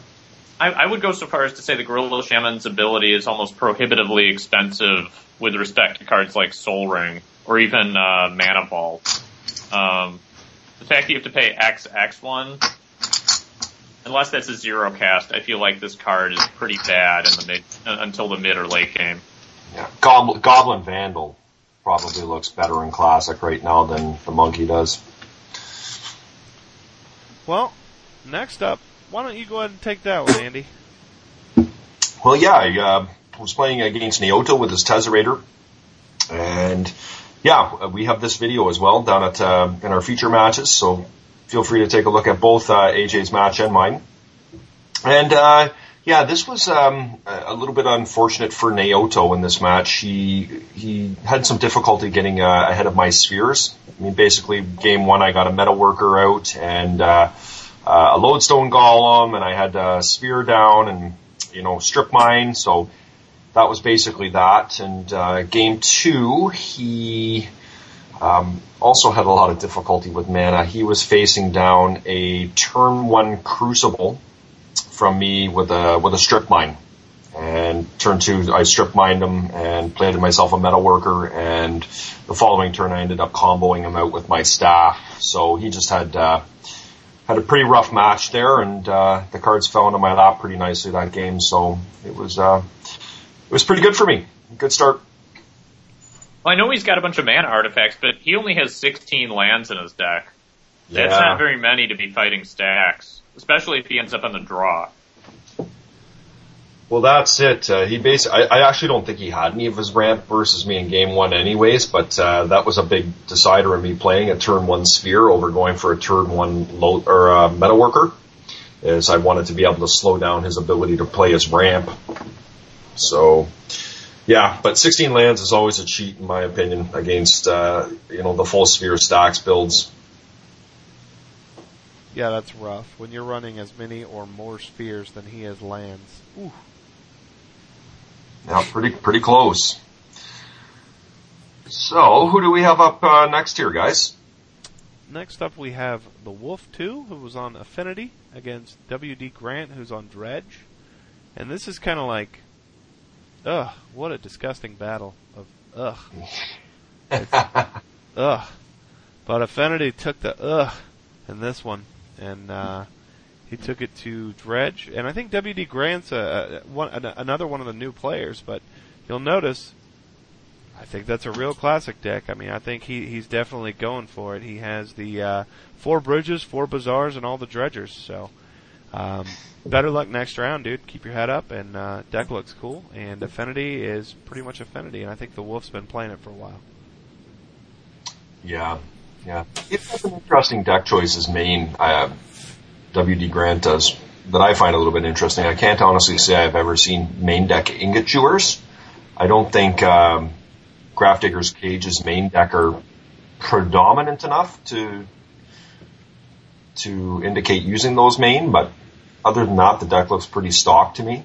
I, I would go so far as to say the Gorilla Shaman's ability is almost prohibitively expensive with respect to cards like Sol Ring or even uh, Mana Vault. Um, the fact that you have to pay X X one, unless that's a zero cast, I feel like this card is pretty bad in the mid uh, until the mid or late game. Yeah, Goblin, Goblin Vandal probably looks better in Classic right now than the Monkey does. Well, next up, why don't you go ahead and take that one, Andy? Well, yeah, I uh, was playing against Naoto with his Tezzerator, and yeah, we have this video as well down at uh, in our feature matches. So feel free to take a look at both uh, AJ's match and mine. And uh, Yeah, this was um, a little bit unfortunate for Naoto in this match. He he had some difficulty getting uh, ahead of my spheres. I mean, basically, game one, I got a metal worker out and uh, uh, a lodestone golem, and I had a sphere down and you know strip mine. So that was basically that. And uh, game two, he um, also had a lot of difficulty with mana. He was facing down a turn one crucible from me with a with a strip mine. And turn two, I strip mined him and planted myself a metal worker. And the following turn, I ended up comboing him out with my staff. So he just had uh, had a pretty rough match there, and uh, the cards fell into my lap pretty nicely that game. So it was uh, it was pretty good for me. Good start. Well, I know he's got a bunch of mana artifacts, but he only has 16 lands in his deck. That's Yeah. not very many to be fighting stacks, especially if he ends up in the draw. Well, that's it. Uh, he basically, I, I actually don't think he had any of his ramp versus me in game one anyways, but, uh, that was a big decider in me playing a turn one sphere over going for a turn one low, or, uh, metal worker. Is I wanted to be able to slow down his ability to play his ramp. So, yeah, but 16 lands is always a cheat in my opinion against, uh, you know, the full sphere stacks builds. Yeah, that's rough. When you're running as many or more spheres than he has lands. Ooh. Yeah, pretty, pretty close. So, who do we have up, uh, next here, guys? Next up, we have the Wolf 2, who was on Affinity, against WD Grant, who's on Dredge. And this is kind of like, ugh, what a disgusting battle of ugh. Ugh. But Affinity took the ugh in this one, and uh, he took it to Dredge. And I think WD Grant's a, a, one, an, another one of the new players, but you'll notice I think that's a real classic deck. I mean, I think he he's definitely going for it. He has the uh, four bridges, four bazaars, and all the dredgers. So, um, better luck next round, dude. Keep your head up, and uh, deck looks cool. And Affinity is pretty much Affinity, and I think the Wolf's been playing it for a while. Yeah, yeah. It has an interesting deck choices main, uh, WD Grant does, that I find a little bit interesting. I can't honestly say I've ever seen main deck Ingot Chewers. I don't think, um, Grafdigger's Cage's main deck are predominant enough to, to indicate using those main, but other than that, the deck looks pretty stock to me.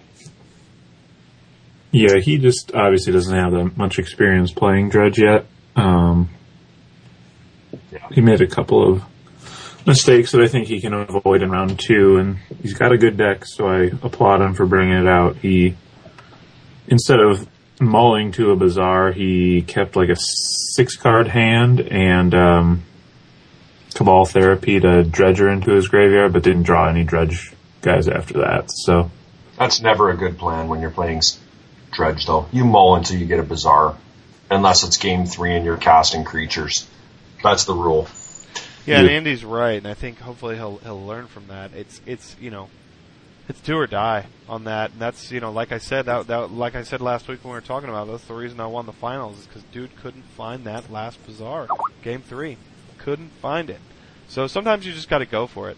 Yeah, he just obviously doesn't have that much experience playing Dredge yet. Um. He made a couple of mistakes that I think he can avoid in round two, and he's got a good deck, so I applaud him for bringing it out. He, instead of mulling to a bazaar, he kept like a six card hand and um, Cabal Therapy to Dredger into his graveyard, but didn't draw any Dredge guys after that. So That's never a good plan when you're playing Dredge though. You mull until you get a Bazaar. Unless it's game three and you're casting creatures. That's the rule. Yeah, and Andy's right, and I think hopefully he'll he'll learn from that. It's it's you know, it's do or die on that, and that's you know, like I said that that like I said last week when we were talking about it, that's the reason I won the finals is because dude couldn't find that last bazaar, game three, couldn't find it. So sometimes you just got to go for it.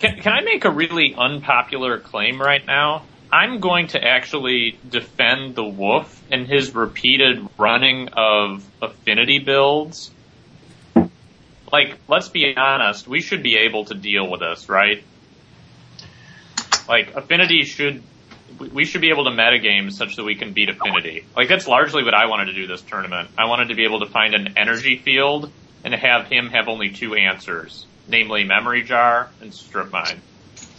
Can, can I make a really unpopular claim right now? I'm going to actually defend the Wolf and his repeated running of affinity builds. Like, let's be honest, we should be able to deal with this, right? Like, affinity should, we- should be able to metagame such that we can beat affinity. Like, that's largely what I wanted to do this tournament. I wanted to be able to find an energy field and have him have only two answers, namely memory jar and strip mine.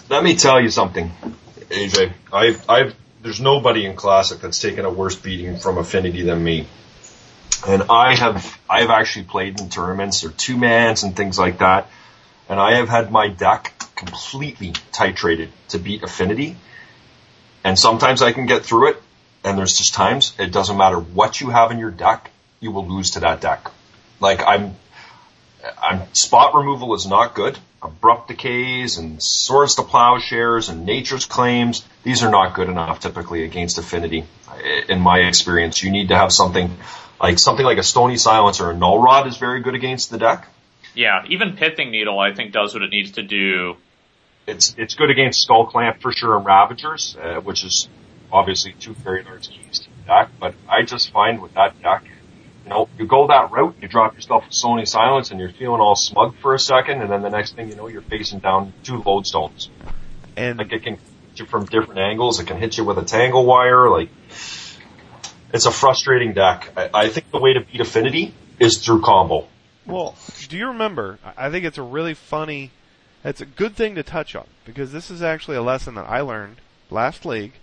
Let me tell you something, AJ. I've, I've, there's nobody in Classic that's taken a worse beating from Affinity than me. And I have, I've actually played in tournaments or two mans and things like that. And I have had my deck completely titrated to beat Affinity. And sometimes I can get through it. And there's just times it doesn't matter what you have in your deck, you will lose to that deck. Like I'm, I'm spot removal is not good. Abrupt decays and swords to plowshares and nature's claims. These are not good enough typically against affinity. In my experience, you need to have something like something like a stony silence or a null rod is very good against the deck. Yeah, even Pithing Needle I think does what it needs to do it's it's good against Skull Clamp for sure and Ravagers, uh, which is obviously two very large keys to the deck. But I just find with that deck, you know, you go that route, you drop yourself with Stony Silence, and you're feeling all smug for a second, and then the next thing you know, you're facing down two lodestones. And Like it can hit you from different angles. It can hit you with a tangle wire. Like it's a frustrating deck. I, I think the way to beat Affinity is through combo. Well, do you remember? I think it's a really funny, it's a good thing to touch on because this is actually a lesson that I learned last league,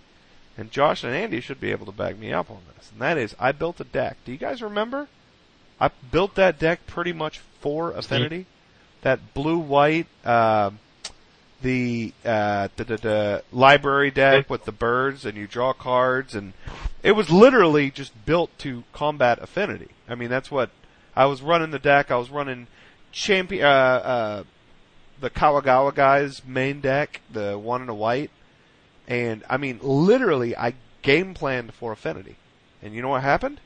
and Josh and Andy should be able to back me up on this. And that is, I built a deck. Do you guys remember? I built that deck pretty much for Affinity. That blue white, uh, the uh, the, the, the library deck with the birds, and you draw cards, and it was literally just built to combat Affinity. I mean, that's what I was running the deck. I was running champion, uh, uh, the Kamigawa guys main deck, the one in a white, and I mean, literally, I game planned for Affinity, and you know what happened?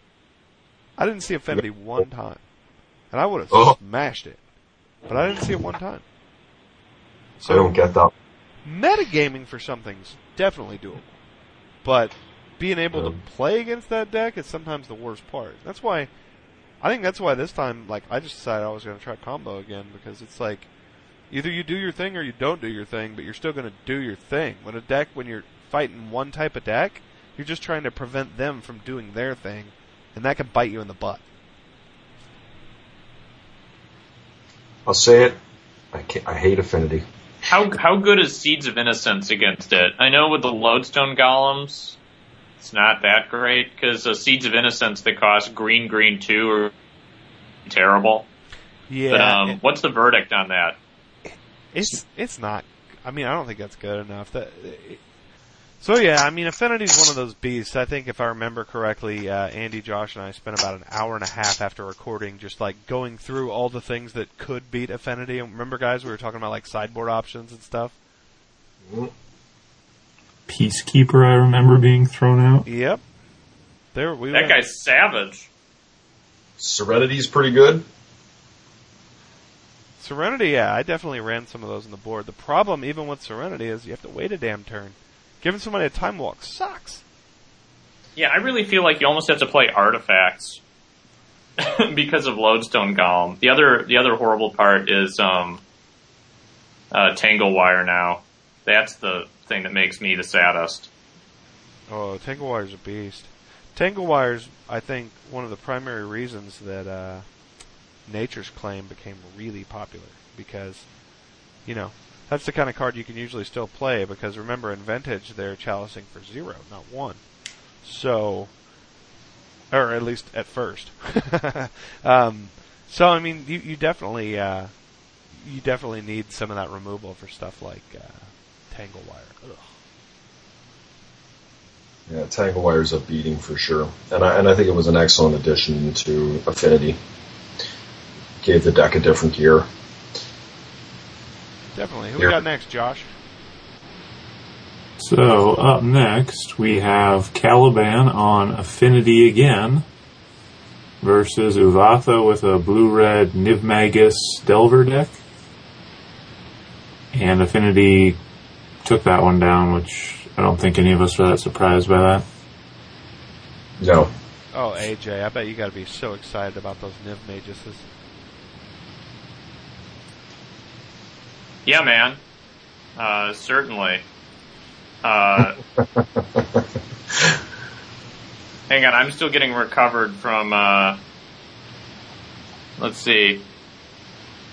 I didn't see Affinity one time, and I would have Oh. smashed it, but I didn't see it one time. So I don't get that. metagaming for something's definitely doable. But being able to Um. play against that deck is sometimes the worst part. That's why I think that's why this time like I just decided I was going to try combo again because it's like either you do your thing or you don't do your thing, but you're still going to do your thing. When a deck when you're fighting one type of deck, you're just trying to prevent them from doing their thing and that can bite you in the butt. I'll say it. I can't, I hate Affinity. How how good is Seeds of Innocence against it? I know with the Lodestone Golems, it's not that great because uh, Seeds of Innocence that cost green green two are terrible. Yeah. but um, what's the verdict on that? It's it's not. I mean, I don't think that's good enough. That. So yeah, I mean, Affinity's one of those beasts. I think if I remember correctly, uh, Andy, Josh, and I spent about an hour and a half after recording just like going through all the things that could beat Affinity. And remember, guys, we were talking about like sideboard options and stuff. Peacekeeper, I remember being thrown out. Yep. There we That went. guy's savage. Serenity's pretty good. Serenity, yeah, I definitely ran some of those on the board. The problem, even with Serenity, is you have to wait a damn turn. Giving somebody a time walk sucks. Yeah, I really feel like you almost have to play artifacts because of Lodestone Golem. The other the other horrible part is um, uh, Tangle Wire. Now, that's the thing that makes me the saddest. Oh, Tangle Wire's a beast. Tangle Wire's, I think, one of the primary reasons that uh, Nature's Claim became really popular because, you know, that's the kind of card you can usually still play because remember in Vintage they're chalicing for zero, not one. So, or at least at first. um, so I mean, you, you definitely uh, you definitely need some of that removal for stuff like uh, Tangle Wire. Ugh. Yeah, Tangle Wire's a beating for sure, and I and I think it was an excellent addition to Affinity. Gave the deck a different gear. Definitely. Who Here. we got next, Josh? So up next we have Caliban on Affinity again versus Uvatha with a blue-red Nivmagus Delver deck. And Affinity took that one down, which I don't think any of us were that surprised by that. No, Oh, AJ, I bet you got to be so excited about those Niv Maguses. Yeah, man. Uh, certainly. Uh, hang on, I'm still getting recovered from. Uh, let's see.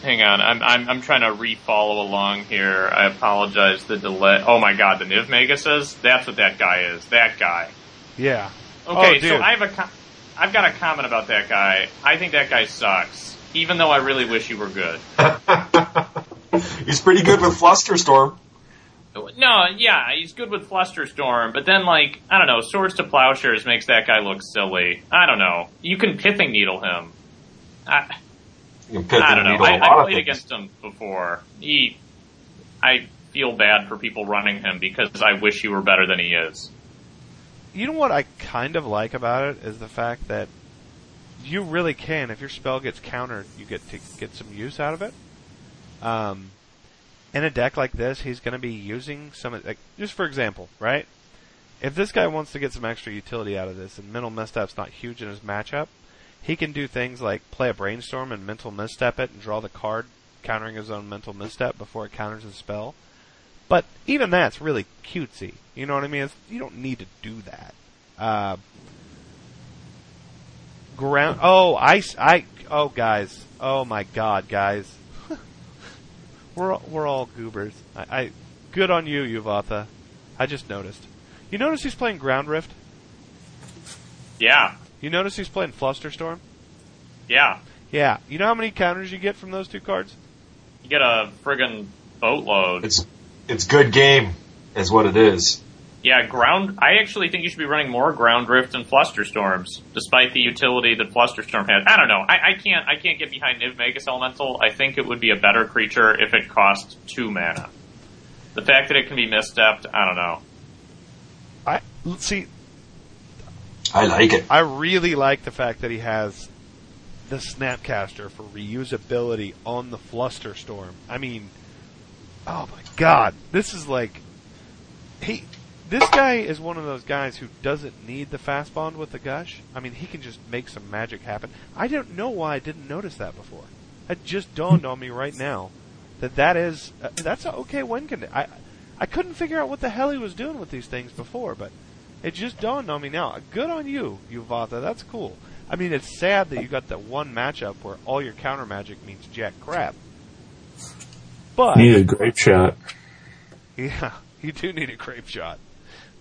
Hang on, I'm I'm I'm trying to re-follow along here. I apologize the delay. Oh my god, the Niv Maguses That's what that guy is. That guy. Yeah. Okay, Oh, so. I have a com- I've got a comment about that guy. I think that guy sucks. Even though I really wish he were good. he's pretty good with Flusterstorm. No, yeah, he's good with Flusterstorm, but then like I don't know, Swords to Plowshares makes that guy look silly. I don't know. You can pithing needle him. I, You can pit I don't know. needle I, a lot I played things. against him before. He, I feel bad for people running him because I wish he were better than he is. You know what I kind of like about it is the fact that you really can, if your spell gets countered, you get to get some use out of it. Um, in a deck like this, he's going to be using some, like, just for example, right? If this guy wants to get some extra utility out of this, and mental misstep's not huge in his matchup, he can do things like play a brainstorm and mental misstep it and draw the card countering his own mental misstep before it counters his spell. But even that's really cutesy. You know what I mean? It's, you don't need to do that. Uh, ground. Oh, I, I. Oh, guys. Oh my God, guys. We're we're all goobers. I, I good on you, Yuvatha. I just noticed. You notice he's playing Ground Rift. Yeah. You notice he's playing Flusterstorm. Yeah. Yeah. You know how many counters you get from those two cards? You get a friggin' boatload. It's it's good game, is what it is. Yeah, ground. I actually think you should be running more Ground Rift and flusterstorms, despite the utility that flusterstorm has. I don't know. I, I can't. I can't get behind Niv Magus Elemental. I think it would be a better creature if it cost two mana. The fact that it can be misstepped, I don't know. I see. I like it. I really like the fact that he has the Snapcaster for reusability on the Flusterstorm. I mean, oh my god, this is like he. This guy is one of those guys who doesn't need the fast bond with the gush. I mean, he can just make some magic happen. I don't know why I didn't notice that before. It just dawned on me right now that that is uh, that's an okay win condition. I I couldn't figure out what the hell he was doing with these things before, but it just dawned on me now. Good on you, Yuvatha. That's cool. I mean, it's sad that you got that one matchup where all your counter magic means jack crap. But Need a grape shot. yeah, you do need a grape shot.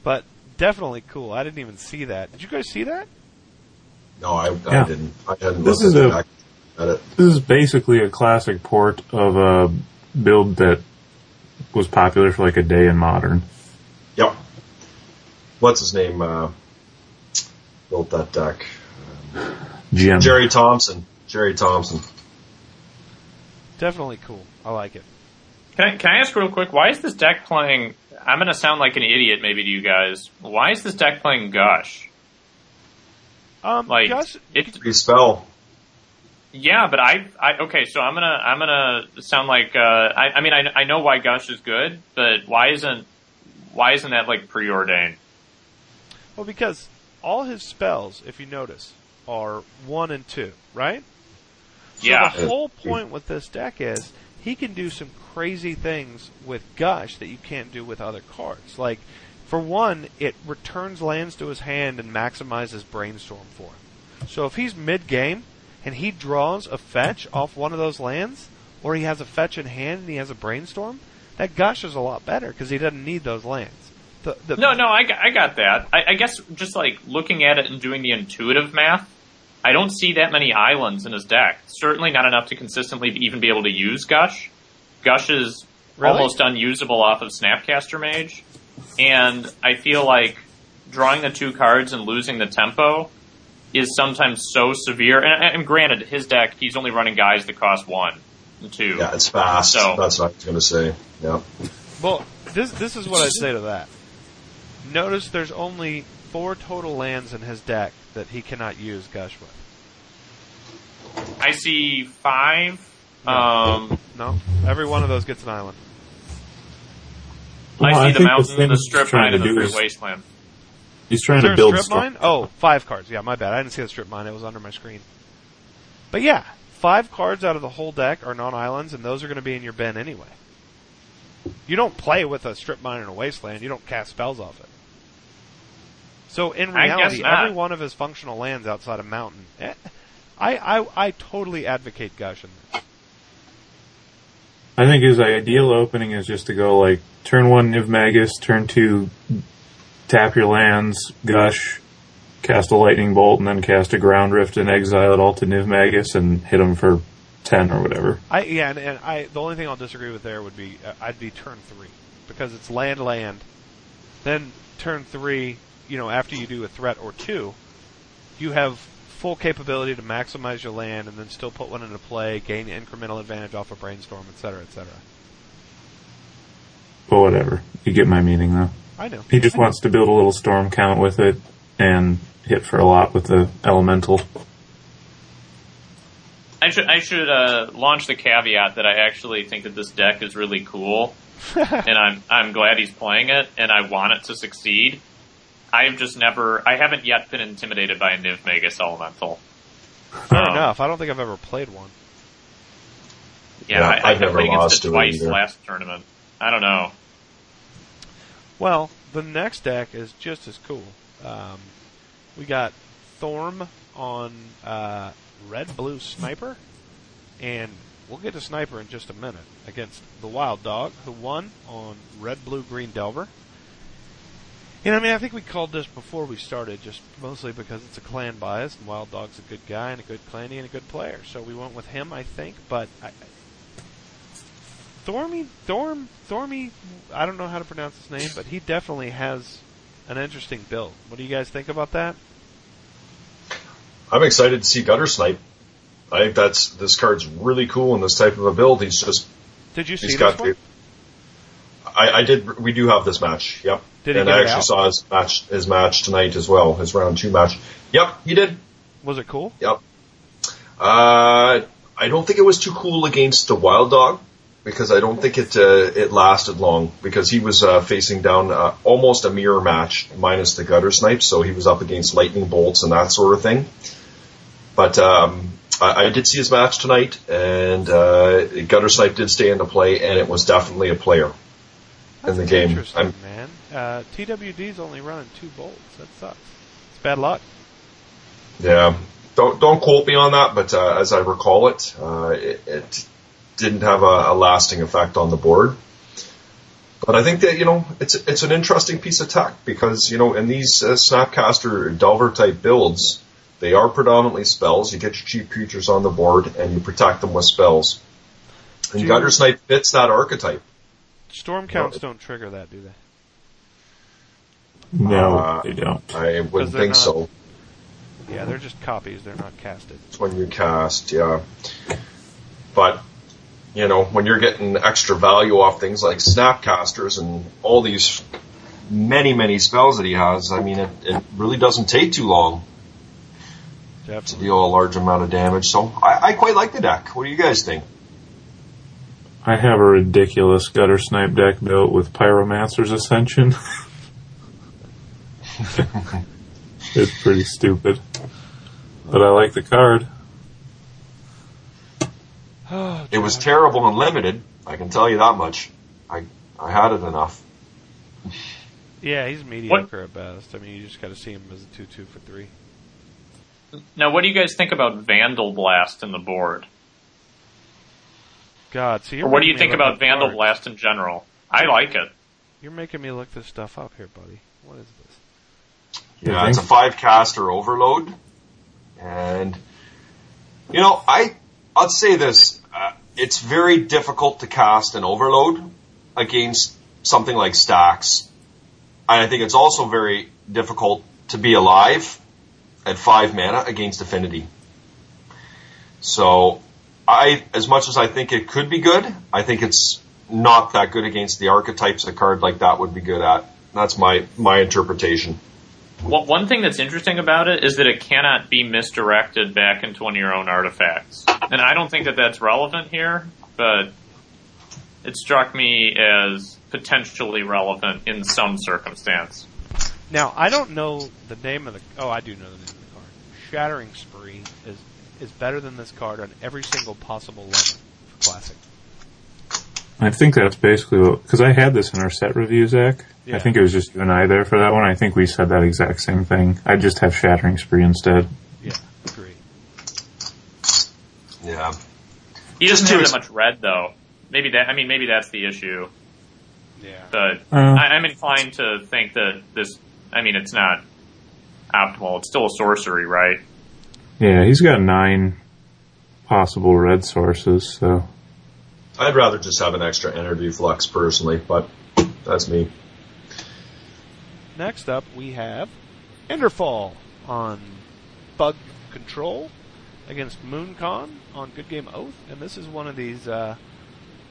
But definitely cool. I didn't even see that. Did you guys see that? No, I, Yeah. I didn't. I hadn't This looked is a- back at it. This is basically a classic port of a build that was popular for like a day in modern. Yep. What's his name? Uh, built that deck. Jim. Jerry Thompson. Jerry Thompson. Definitely cool. I like it. Can I, can I ask real quick? Why is this deck playing? I'm going to sound like an idiot, maybe to you guys. Why is this deck playing Gush? Um, Like Gus, it, Free spell. Yeah, but I, I okay. So I'm gonna, I'm gonna sound like, uh, I, I mean, I, I know why Gush is good, but why isn't, why isn't that like preordained? well, because all his spells, if you notice, are one and two, right? So Yeah. the whole point with this deck is he can do some crazy things with Gush that you can't do with other cards. Like, for one, it returns lands to his hand and maximizes Brainstorm for him. So if he's mid game and he draws a fetch off one of those lands, or he has a fetch in hand and he has a Brainstorm, that Gush is a lot better because he doesn't need those lands. The, the, No, no, I, got- I got that. I, I guess just like looking at it and doing the intuitive math, I don't see that many islands in his deck. Certainly not enough to consistently even be able to use Gush. Gush is Really? almost unusable off of Snapcaster Mage, and I feel like drawing the two cards and losing the tempo is sometimes so severe. And, and granted, his deck he's only running guys that cost one and two. Yeah, it's fast. So- That's what I was going to say. Yeah. Well, this this is what I'd say to that. Notice there's only four total lands in his deck that he cannot use Gush with. I see five. Um, No, every one of those gets an island. Well, I see I the think mountain, thing the strip trying mine, and to the do free is- wasteland. He's trying Is to there a build strip stuff. mine? Oh, five cards. Yeah, my bad. I didn't see the strip mine. It was under my screen. But yeah, five cards out of the whole deck are non-islands, and those are going to be in your bin anyway. You don't play with a strip mine in a wasteland. You don't cast spells off it. So in reality, every one of his functional lands outside of mountain, eh, I, I I totally advocate Gush in this. I think his ideal opening is just to go like turn one Niv Magus, turn two tap your lands, gush, cast a lightning bolt, and then cast a ground rift and exile it all to Niv Magus and hit him for ten or whatever. I yeah, and, and I the only thing I'll disagree with there would be uh, I'd be turn three because it's land land. Then turn three, you know, after you do a threat or two, you have full capability to maximize your land and then still put one into play, gain incremental advantage off a brainstorm, et cetera, et cetera. But whatever. You get my meaning though. I know. He just wants to build a little storm count with it and hit for a lot with the elemental. I should I should uh, launch the caveat that I actually think that this deck is really cool, and I'm I'm glad he's playing it, and I want it to succeed. I have just never, I haven't yet been intimidated by a Niv Magus Elemental. Fair Um, enough. I don't think I've ever played one. Yeah, Yeah, I, I've I've never played lost it to it twice either. last tournament. I don't know. Well, the next deck is just as cool. Um, we got Thorm on uh, Red Blue Sniper, and we'll get to Sniper in just a minute against the Wild Dog, who won on Red Blue Green Delver. And I mean, I think we called this before we started, just mostly because it's a clan bias, and Wild Dog's a good guy and a good clanny and a good player. So we went with him, I think. But I, Thormy, Thorm, Thormy, I don't know how to pronounce his name, but he definitely has an interesting build. What do you guys think about that? I'm excited to see Gutter Snipe. I think that's this card's really cool in this type of a build. He's just Did you see he's got. I, I did. We do have this match. Yep. Did he and get I actually out? saw his match his match tonight as well. His round two match. Yep, he did. Was it cool? Yep. Uh, I don't think it was too cool against the Wild Dog because I don't think it uh, it lasted long because he was uh, facing down uh, almost a mirror match minus the gutter snipe, so he was up against lightning bolts and that sort of thing. But um, I, I did see his match tonight, and uh, gutter snipe did stay into play, and it was definitely a player in the game. I'm. Uh, TWD's only running two bolts. That sucks. It's bad luck. Yeah, don't don't quote me on that, but uh, as I recall it, uh, it, it didn't have a, a lasting effect on the board. But I think that you know it's it's an interesting piece of tech because you know in these uh, Snapcaster Delver type builds, they are predominantly spells. You get your cheap creatures on the board and you protect them with spells. And Gutter Snipe fits that archetype. Storm counts don't trigger that, do they? No, Uh, they don't. I wouldn't think not- so. Yeah, they're just copies. They're not casted. It's when you cast, yeah. But, you know, when you're getting extra value off things like Snapcasters and all these many, many spells that he has, I mean, it, it really doesn't take too long to deal a large amount of damage. So I, I quite like the deck. What do you guys think? I have a ridiculous gutter snipe deck built with Pyromancer's Ascension. it's pretty stupid. But I like the card. It was terrible and limited. I can tell you that much. I, I had it enough. yeah, he's mediocre at best. I mean, you just got to see him as a two-two for three. Now, what do you guys think about Vandal Blast in the board? God, so you're Or what do you think about Vandal cards. Blast in general? I like it. You're making me look this stuff up here, buddy. What is this? Yeah, it's a five caster overload, and you know, I I'd say this: uh, it's very difficult to cast an overload against something like stacks, and I think it's also very difficult to be alive at five mana against affinity. So, I as much as I think it could be good, I think it's not that good against the archetypes a card like that would be good at. That's my my interpretation. Well, one thing that's interesting about it is that it cannot be misdirected back into one of your own artifacts. And I don't think that that's relevant here, but it struck me as potentially relevant in some circumstance. Now, I don't know the name of the. Oh, I do know the name of the card. Shattering Spree is is better than this card on every single possible level for Classic. I think that's basically because I had this in our set review, Zach. Yeah. I think it was just you and I there for that one. I think we said that exact same thing. I just have Shattering Spree instead. Yeah, agree. Yeah. He doesn't Just to have that much red, though. Maybe that. I mean, maybe that's the issue. Yeah. But Uh, I, I'm inclined to think that this. I mean, it's not optimal. It's still a sorcery, right? yeah, he's got nine possible red sources, so I'd rather just have an extra energy flux personally, but that's me. Next up, we have Enderfall on Bug Control against Mooncon on Good Game Oath, and this is one of these uh,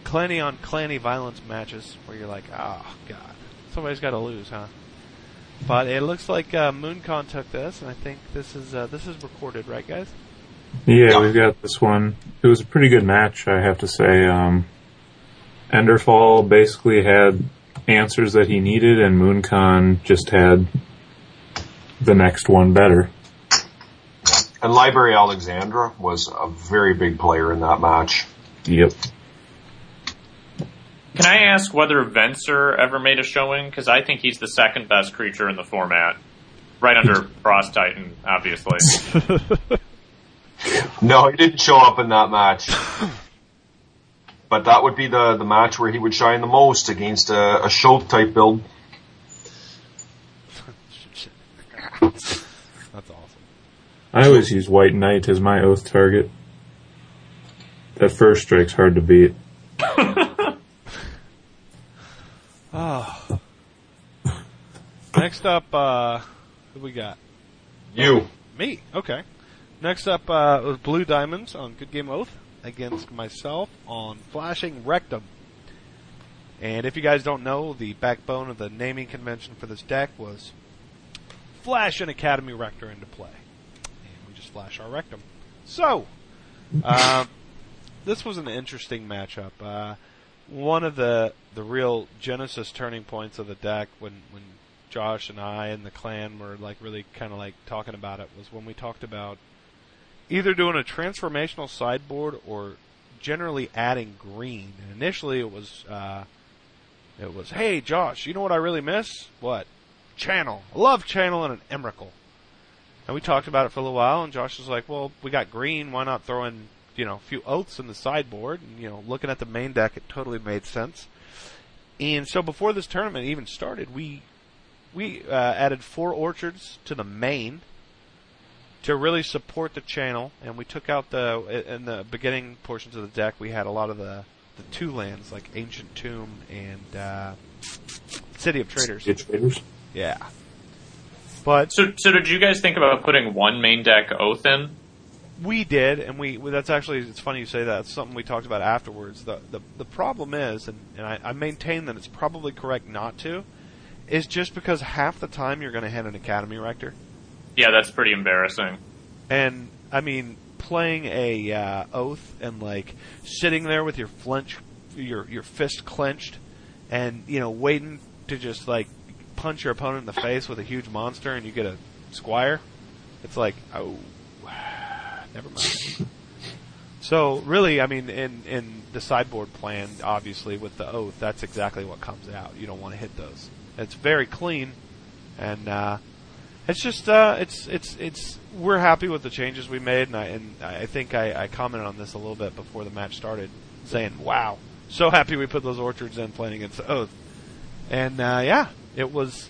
clanny on clanny violence matches where you're like, oh god, somebody's got to lose, huh? But it looks like uh, Mooncon took this, and I think this is uh, this is recorded, right, guys? Yeah, Yeah. we've got this one. It was a pretty good match, I have to say. Um, Enderfall basically had answers that he needed, and Mooncon just had the next one better. And Library Alexandria was a very big player in that match. Yep. Can I ask whether Venser ever made a showing? Because I think he's the second best creature in the format. Right under Frost Titan, obviously. No, he didn't show up in that match. but that would be the, the match where he would shine the most against a, a Shoth type build. That's awesome. I always use White Knight as my oath target. That first strike's hard to beat. Oh. Next up, uh, who we got? You. Me. Okay. Next up uh, was Blue Diamonds on Good Game Oath against myself on Flashing Rectum. And if you guys don't know, the backbone of the naming convention for this deck was flash an Academy Rector into play. And we just flash our Rectum. So, uh, this was an interesting matchup. Uh, one of the the real genesis turning points of the deck when when Josh and I and the clan were like really kind of like talking about it was when we talked about either doing a transformational sideboard or generally adding green. And initially it was uh, it was hey Josh, you know what I really miss? What? Channel. I love channel and an Emrakul. And we talked about it for a little while, and Josh was like, "Well, we got green. Why not throw in, you know, a few oaths in the sideboard?" And you know, looking at the main deck, it totally made sense. And so before this tournament even started, we we uh, added four orchards to the main to really support the channel, and we took out the in the beginning portions of the deck. We had a lot of the the two lands like Ancient Tomb and uh, City of Traders. Get traders. Yeah, but so, so did you guys think about putting one main deck Oath in? We did, and we that's actually it's funny you say that. It's something we talked about afterwards. The the, the problem is, and, and I, I maintain that it's probably correct not to, is just because half the time you're going to hit an Academy Rector, Yeah, that's pretty embarrassing. and I mean playing a uh, oath and like sitting there with your flinch, your your fist clenched, and you know waiting to just like punch your opponent in the face with a huge monster, and you get a squire. It's like oh, never mind. So really, I mean, in in the sideboard plan, obviously with the oath, that's exactly what comes out. You don't want to hit those. It's very clean, and uh, it's just uh, it's it's it's we're happy with the changes we made, and I and I think I, I commented on this a little bit before the match started, saying, "Wow, so happy we put those orchards in playing against the oath," and uh, yeah, it was.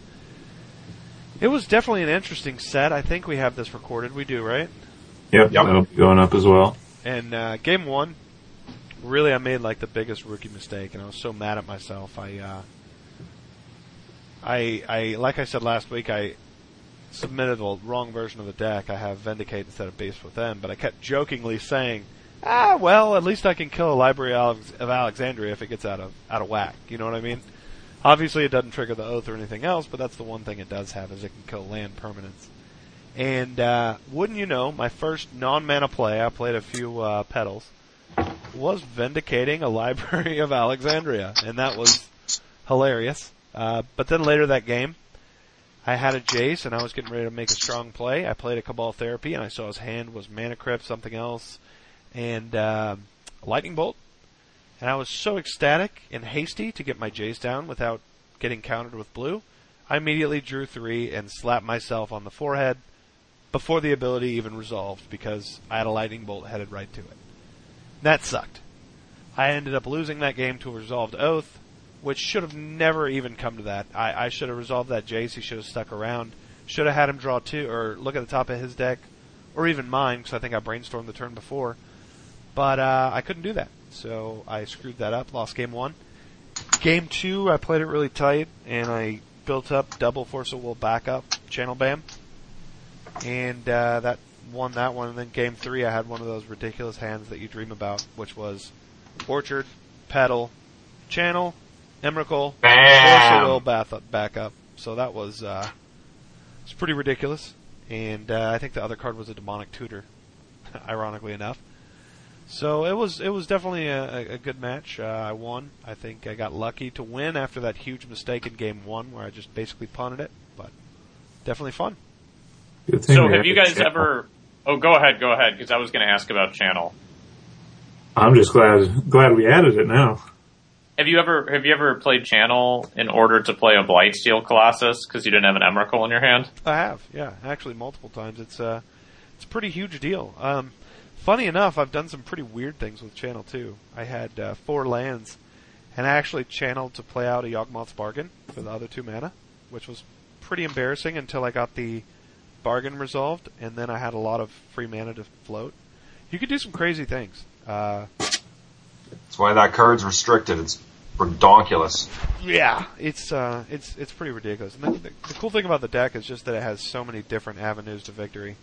It was definitely an interesting set. I think we have this recorded. We do, right? Yep, Yep. that'll be going up as well. And uh, game one, really, I made like the biggest rookie mistake, and I was so mad at myself. I, uh, I, I, like I said last week, I submitted the wrong version of the deck. I have Vindicate instead of Beast Within, but I kept jokingly saying, "Ah, well, at least I can kill a Library of of Alexandria if it gets out of out of whack." You know what I mean? Obviously, it doesn't trigger the oath or anything else, but that's the one thing it does have is it can kill land permanents. And uh, wouldn't you know, my first non-mana play, I played a few uh, petals, was vindicating a Library of Alexandria, and that was hilarious. Uh, but then later that game, I had a Jace, and I was getting ready to make a strong play. I played a Cabal Therapy, and I saw his hand was Mana Crypt, something else, and uh, Lightning Bolt. And I was so ecstatic and hasty to get my Jace down without getting countered with blue. I immediately drew three and slapped myself on the forehead before the ability even resolved because I had a lightning bolt headed right to it. That sucked. I ended up losing that game to a resolved oath, which should have never even come to that. I, I should have resolved that Jace. He should have stuck around. Should have had him draw two or look at the top of his deck, or even mine because I think I brainstormed the turn before. But uh, I couldn't do that, so I screwed that up. Lost game one. Game two, I played it really tight, and I built up double Force of Will backup channel bam and uh, that won that one. And then game three, I had one of those ridiculous hands that you dream about, which was Orchard, Petal, Channel, Emrakul, Bam! Will bath up, back up. So that was uh, it's pretty ridiculous. And uh, I think the other card was a demonic tutor. ironically enough. So it was it was definitely a, a good match. Uh, I won. I think I got lucky to win after that huge mistake in game one where I just basically punted it. But definitely fun. So have you guys channel. ever? Oh, go ahead, go ahead, because I was going to ask about channel. I'm just glad glad we added it now. Have you ever have you ever played channel in order to play a Blightsteel Colossus because you didn't have an Emrakul in your hand? I have, yeah, actually multiple times. It's uh, it's a pretty huge deal. Um, funny enough, I've done some pretty weird things with Channel too. I had uh, four lands, and I actually channeled to play out a Yawgmoth's Bargain for the other two mana, which was pretty embarrassing until I got the bargain resolved, and then I had a lot of free mana to float. You could do some crazy things. Uh, That's why that card's restricted. It's redonkulous. Yeah, it's uh, it's it's pretty ridiculous. And the, the, the cool thing about the deck is just that it has so many different avenues to victory.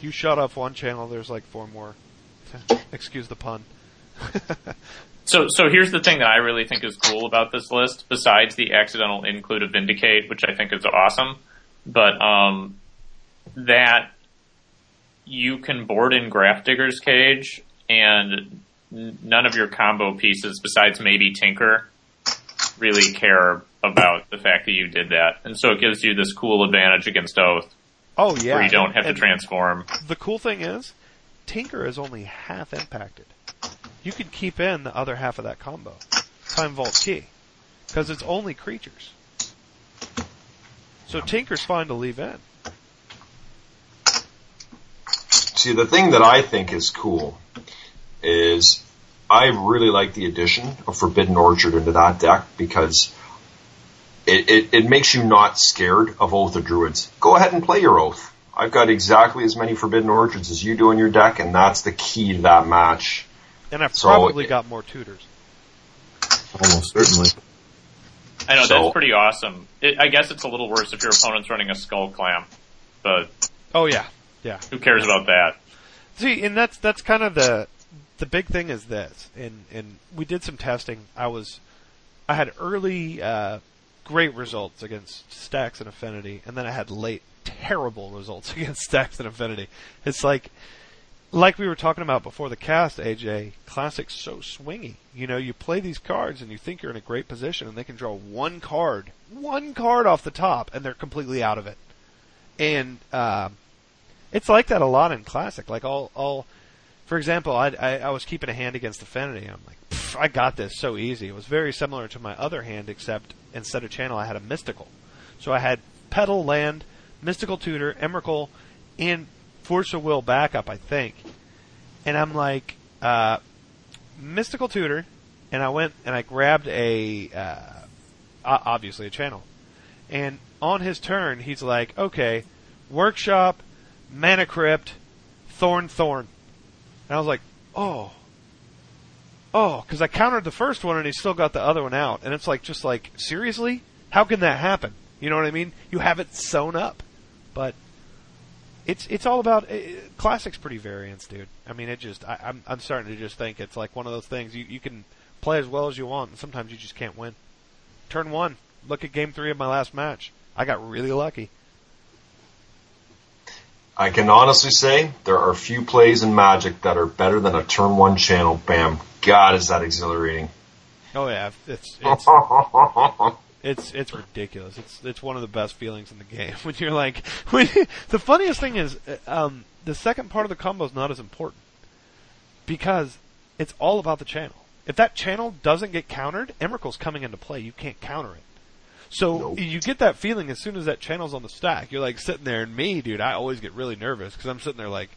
You shut off one channel, there's like four more. Excuse the pun. So, so here's the thing that I really think is cool about this list, besides the accidental include of Vindicate, which I think is awesome, but um, that you can board in Grafdigger's Cage, and n- none of your combo pieces, besides maybe Tinker, really care about the fact that you did that, and so it gives you this cool advantage against Oath, Oh yeah, where you don't have and to transform. The cool thing is, Tinker is only half impacted. You could keep in the other half of that combo, Time Vault Key, because it's only creatures. So Tinker's fine to leave in. See, the thing that I think is cool is I really like the addition of Forbidden Orchard into that deck because it, it, it makes you not scared of Oath of Druids. Go ahead and play your Oath. I've got exactly as many Forbidden Orchards as you do in your deck, and that's the key to that match. And I've So- probably got more tutors. Almost certainly. I know So- that's pretty awesome. It, I guess it's a little worse if your opponent's running a Skullclamp, but Oh yeah, yeah. who cares about that? See, and that's that's kind of the the big thing is this, and and we did some testing. I was I had early uh, great results against Stacks and Affinity, and then I had late terrible results against Stacks and Affinity. It's like like we were talking about before the cast, AJ. Classic's so swingy. You know, you play these cards and you think you're in a great position, and they can draw one card, one card off the top, and they're completely out of it. And um, it's like that a lot in classic. Like I'll, I'll for example, I, I, I was keeping a hand against Affinity. I'm like, I got this so easy. It was very similar to my other hand, except instead of channel, I had a mystical. So I had Petal, Land, Mystical Tutor, Emrakul, and Force of Will backup, I think. And I'm like, uh, Mystical Tutor, and I went and I grabbed a, uh, obviously a channel. And on his turn, he's like, okay, Workshop, Mana Crypt, Thorn Thorn. And I was like, oh. Oh, because I countered the first one and he still got the other one out. And it's like, just like, seriously? How can that happen? You know what I mean? You have it sewn up. But it's it's all about uh, classics pretty variance, dude. I mean, it just I, I'm I'm starting to just think it's like one of those things you you can play as well as you want, and sometimes you just can't win. Turn one. Look at game three of my last match. I got really lucky. I can honestly say there are few plays in Magic that are better than a turn one channel. Bam. God, is that exhilarating. Oh yeah, it's it's it's it's ridiculous. It's it's one of the best feelings in the game when you're like when the funniest thing is uh, um, the second part of the combo is not as important because it's all about the channel. If that channel doesn't get countered, Emrakul's coming into play. You can't counter it. So Nope. you get that feeling as soon as that channel's on the stack. You're like sitting there, and me, dude, I always get really nervous because I'm sitting there like,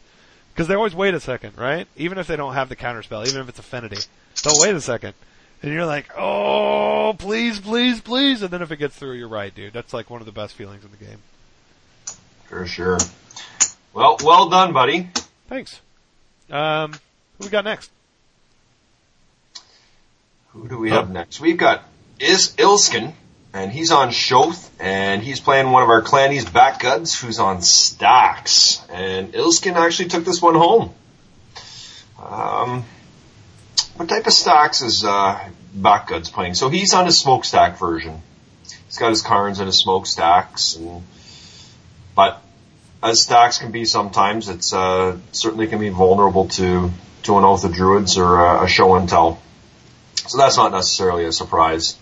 because they always wait a second, right? Even if they don't have the counter spell, even if it's affinity, they'll wait a second. And you're like, oh, please, please, please. And then if it gets through, you're right, dude. That's like one of the best feelings in the game. For sure. Well, well done, buddy. Thanks. Um, who we got next? Who do we have next? We've got Is Ilskin, and he's on Shoth, and he's playing one of our clannies, Backguds, who's on Stacks. And Ilskin actually took this one home. Um, what type of stacks is uh, Backguds playing? So he's on his smokestack version. He's got his Karns and his smokestacks, and but as stacks can be sometimes, it's uh, certainly can be vulnerable to to an oath of druids or a, a show and tell. So that's not necessarily a surprise.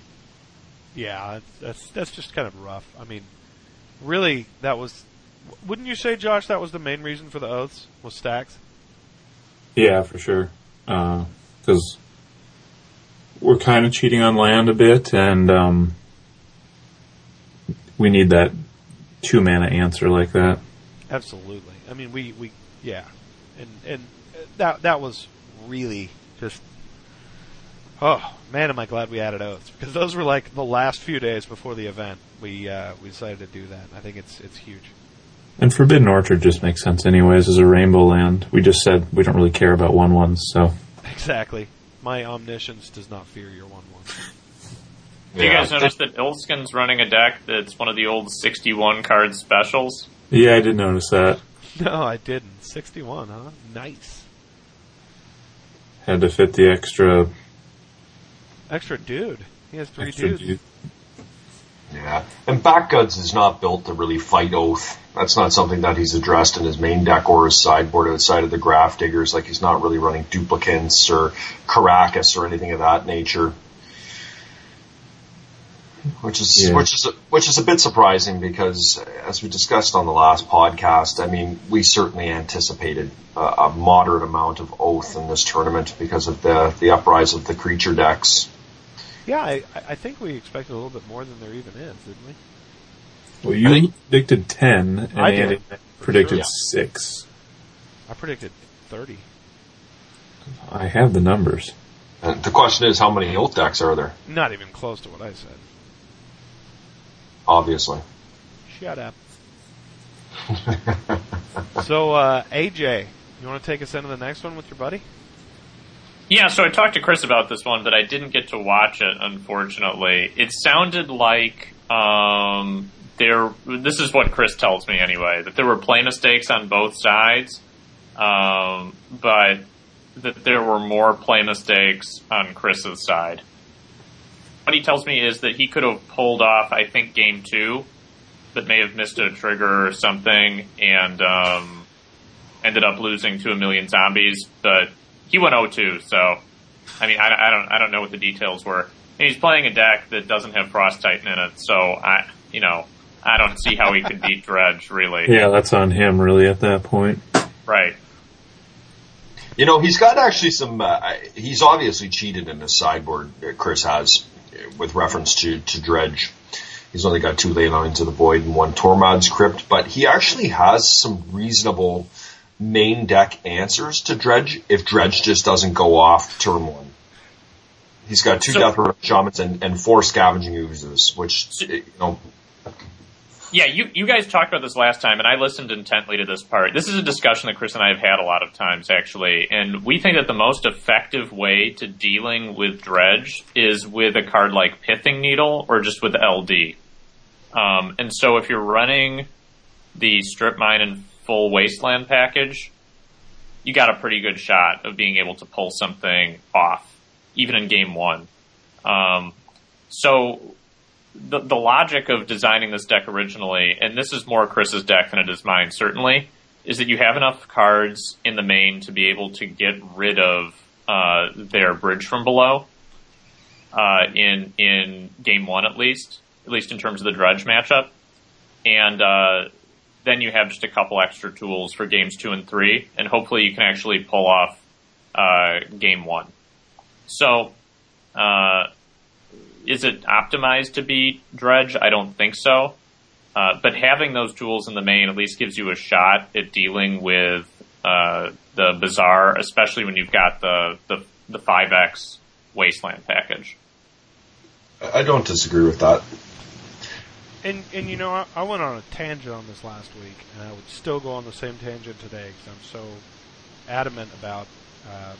Yeah, that's that's just kind of rough. I mean, really, that was. Wouldn't you say, Josh, that was the main reason for the oaths was stacks? Yeah, for sure. Because we're kind of cheating on land a bit, and um, we need that two mana answer like that. Absolutely. I mean, we, we yeah, and and that that was really just. Oh man, am I glad we added oaths because those were like the last few days before the event. We uh, we decided to do that. I think it's it's huge. And Forbidden Orchard just makes sense anyways as a rainbow land. We just said we don't really care about one ones, so Exactly. My omniscience does not fear your one one. Do you guys notice that Ilskin's running a deck that's one of the old 61 card specials? yeah, I did notice that. No, I didn't. Sixty one, huh? Nice. Had to fit the extra Extra dude. He has three extra dudes. dude. Yeah, and Backguds is not built to really fight Oath. That's not something that he's addressed in his main deck or his sideboard outside of the Grafdiggers. Like he's not really running duplicates or Karakas or anything of that nature. Which is Yeah. which is a, which is a bit surprising because, as we discussed on the last podcast, I mean, we certainly anticipated a, a moderate amount of Oath in this tournament because of the the uprise of the creature decks. Yeah, I, I think we expected a little bit more than there even is, didn't we? Well, you think- predicted ten, and I did. Andy predicted Yeah. six. I predicted thirty. I have the numbers. And the question is, how many Oath decks are there? Not even close to what I said. Obviously. Shut up. so, uh, AJ, you want to take us into the next one with your buddy? Yeah, so I talked to Chris about this one, but I didn't get to watch it, unfortunately. It sounded like um, there. This is what Chris tells me anyway, that there were play mistakes on both sides, um, but that there were more play mistakes on Chris's side. What he tells me is that he could have pulled off, I think, game two, but may have missed a trigger or something, and um, ended up losing to a million zombies, but he went 0-2, so I mean, I, I don't, I don't know what the details were. And he's playing a deck that doesn't have Frost Titan in it, so I, you know, I don't see how he could beat Dredge, really. Yeah, that's on him really at that point. Right. You know, he's got actually some. Uh, he's obviously cheated in his sideboard. uh, Chris has, uh, with reference to to Dredge. He's only got two leylines of the void and one Tormod's crypt, but he actually has some reasonable main deck answers to Dredge if Dredge just doesn't go off turn one. He's got two So- Deathrite Shamans and, and four Scavenging Oozes, which, you know, Yeah, you, you guys talked about this last time, and I listened intently to this part. This is a discussion that Chris and I have had a lot of times, actually, and we think that the most effective way to dealing with Dredge is with a card like Pithing Needle or just with LD. Um, and so if you're running the Strip Mine and Full Wasteland package, you got a pretty good shot of being able to pull something off, even in game one. Um, so the, the logic of designing this deck originally, and this is more Chris's deck than it is mine, certainly, is that you have enough cards in the main to be able to get rid of uh, their bridge from below uh, in in game one at least, at least in terms of the dredge matchup, and uh, then you have just a couple extra tools for games two and three, and hopefully you can actually pull off uh, game one. So. Uh, is it optimized to beat Dredge? I don't think so. Uh, but having those tools in the main at least gives you a shot at dealing with uh, the Bazaar, especially when you've got the the the five X Wasteland package. I don't disagree with that. And and you know, I, I went on a tangent on this last week, and I would still go on the same tangent today because I'm so adamant about uh,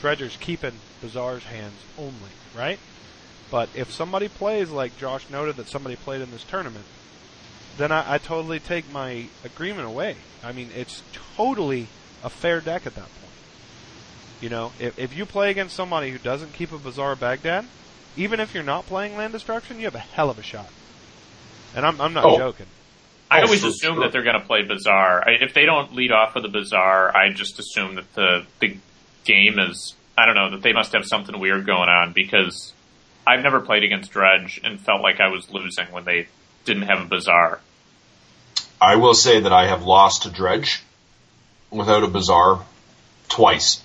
Dredger's keeping Bazaar's hands only, right? But if somebody plays like Josh noted that somebody played in this tournament, then I, I totally take my agreement away. I mean, it's totally a fair deck at that point. You know, if, if you play against somebody who doesn't keep a Bazaar Baghdad, even if you're not playing land destruction, you have a hell of a shot. And I'm, I'm not Oh. joking. I Oh, always assume sure. that they're going to play Bazaar. I, if they don't lead off with a Bazaar, I just assume that the the game is. I don't know that they must have something weird going on because I've never played against Dredge and felt like I was losing when they didn't have a Bazaar. I will say that I have lost to Dredge without a Bazaar twice.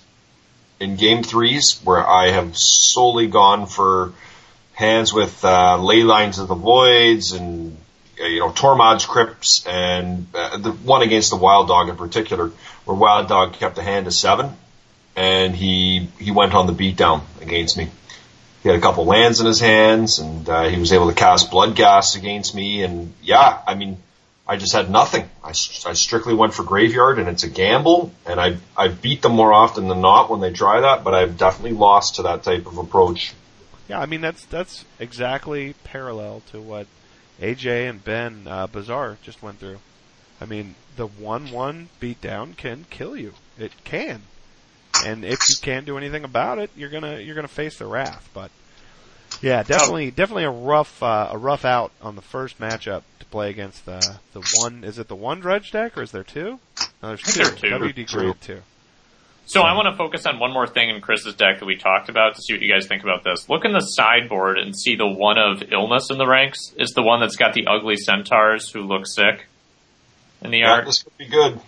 In game threes, where I have solely gone for hands with uh, leylines of the voids and you know Tormod's crypts, and uh, the one against the Wild Dog in particular, where Wild Dog kept a hand of seven, and he he went on the beatdown against me. He had a couple lands in his hands, and uh, he was able to cast Bloodghast against me. And yeah, I mean, I just had nothing. I strictly went for Graveyard, and it's a gamble. And I I beat them more often than not when they try that, but I've definitely lost to that type of approach. Yeah, I mean that's that's exactly parallel to what AJ and Ben uh, Bazaar just went through. I mean, the one-one beatdown can kill you. It can, and if you can't do anything about it, you're gonna you're gonna face the wrath. But yeah, definitely definitely a rough uh, a rough out on the first matchup to play against the the one. Is it the one dredge deck or is there two? No, there's two. there two. WD Grid two. So I want to focus on one more thing in Chris's deck that we talked about to see what you guys think about this. Look in the sideboard and see the one of illness in the ranks is the one that's got the ugly centaurs who look sick in the Yeah, art. this could be good.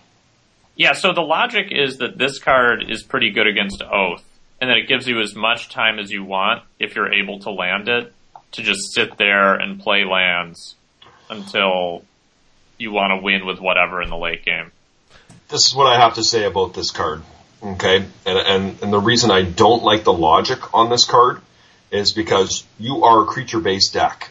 Yeah, so the logic is that this card is pretty good against Oath, and that it gives you as much time as you want, if you're able to land it, to just sit there and play lands until you want to win with whatever in the late game. This is what I have to say about this card. Okay, and and and the reason I don't like the logic on this card is because you are a creature-based deck.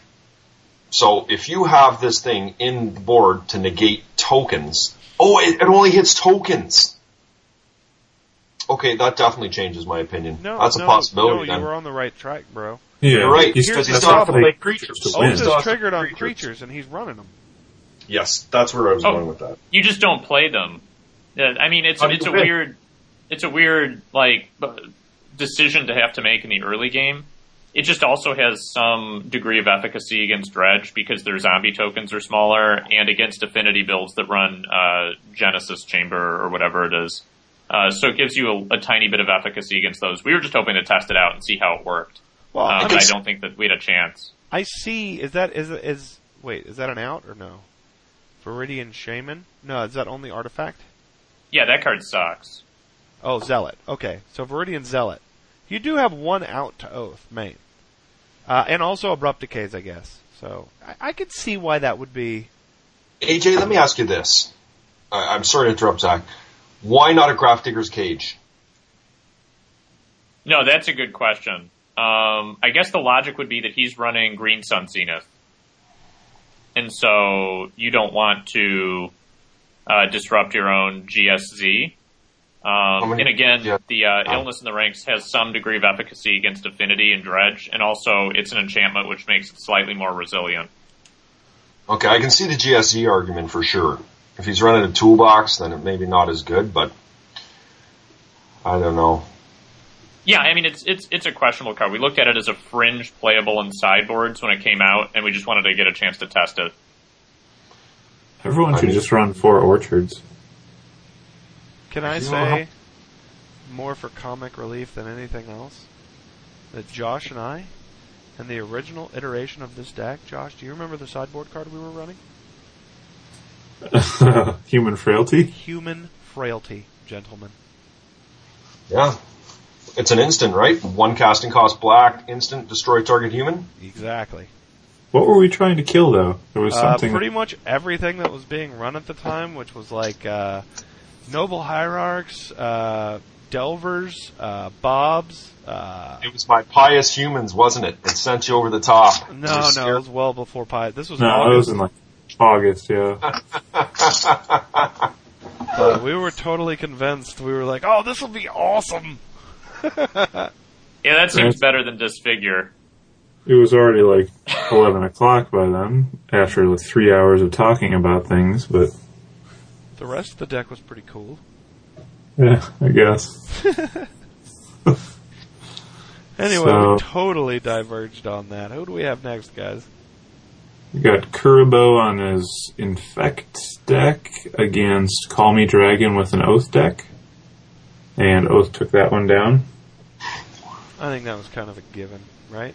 So if you have this thing in the board to negate tokens, oh, it, it only hits tokens. Okay, that definitely changes my opinion. No, That's no, a possibility. No, you then. were on the right track, bro. Yeah, You're right, He's because he that's still how to play creatures. to Oh, win. Oath Still is has to triggered on creatures. creatures, and he's running them. Yes, that's where I was Oh. going with that. You just don't play them. Yeah, I mean, it's How do it's a win? weird, it's a weird like decision to have to make in the early game. It just also has some degree of efficacy against Dredge because their zombie tokens are smaller, and against affinity builds that run uh, Genesis Chamber or whatever it is. Uh, so it gives you a, a tiny bit of efficacy against those. We were just hoping to test it out and see how it worked. Well, Um, I, I don't think that we had a chance. I see. Is that is is wait? Is that an out or no? Viridian Shaman? No, is that only artifact? Yeah, that card sucks. Oh, Zealot. Okay, so Viridian Zealot. You do have one out to Oath main, uh, and also Abrupt Decays, I guess. So I, I could see why that would be. AJ, let me ask you this. I I'm sorry to interrupt, Zach. Why not a Grafdigger's Cage? No, that's a good question. Um, I guess the logic would be that he's running Green Sun Zenith. And so you don't want to uh, disrupt your own GSZ. Um, many- and again, yeah. the uh, illness in the ranks has some degree of efficacy against Affinity and Dredge, and also it's an enchantment which makes it slightly more resilient. Okay, I can see the GSZ argument for sure. If he's running a toolbox, then it maybe not as good, but I don't know. Yeah, I mean it's it's it's a questionable card. We looked at it as a fringe playable in sideboards when it came out, and we just wanted to get a chance to test it. Everyone I should mean- just run four orchards. Can I say more for comic relief than anything else? That Josh and I, and the original iteration of this deck, Josh, do you remember the sideboard card we were running? Human frailty. Human frailty, gentlemen. Yeah. It's an instant, right? One casting cost black, instant, destroy target human. Exactly. What were we trying to kill though? There was Uh, something. pretty much everything that was being run at the time, which was like uh, noble hierarchs, uh, delvers, uh, bobs. Uh, It was my pious humans, wasn't it? It sent you over the top. no, no, scared. it was well before Pious. This was no, it was in like August. Yeah. but we were totally convinced. We were like, "Oh, this will be awesome." Yeah, that seems Right. better than Disfigure. It was already like eleven o'clock by then. After like three hours of talking about things, but The rest of the deck was pretty cool. yeah, I guess. Anyway, So- we totally diverged on that. Who do we have next, guys? We got Kuribo on his Infect deck against Call Me Dragon with an Oath deck. And Oath took that one down. I think that was kind of a given, right?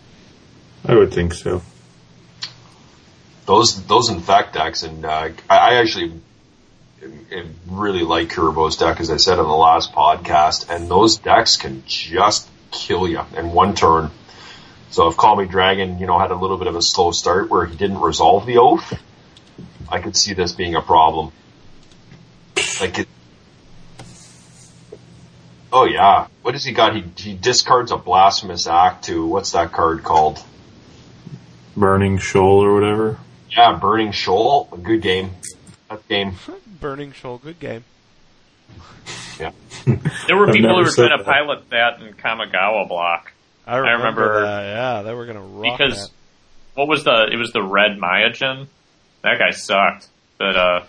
I would think so. Those those infect decks, and uh, I, I actually I really like Kuribo's deck, as I said in the last podcast, and those decks can just kill you in one turn. So if Call Me Dragon, you know, had a little bit of a slow start where he didn't resolve the oath, I could see this being a problem. Like it. Oh yeah, what does he got? He he discards a blasphemous act to what's that card called? Burning Shoal or whatever. Yeah, Burning Shoal. A good game. That game. Burning Shoal, good game. Yeah. There were I've people who were said trying to that. pilot that in Kamigawa block I remember, remember- that. Yeah, they were gonna rock because that. what was the? It was the red Myojin. That guy sucked. But uh,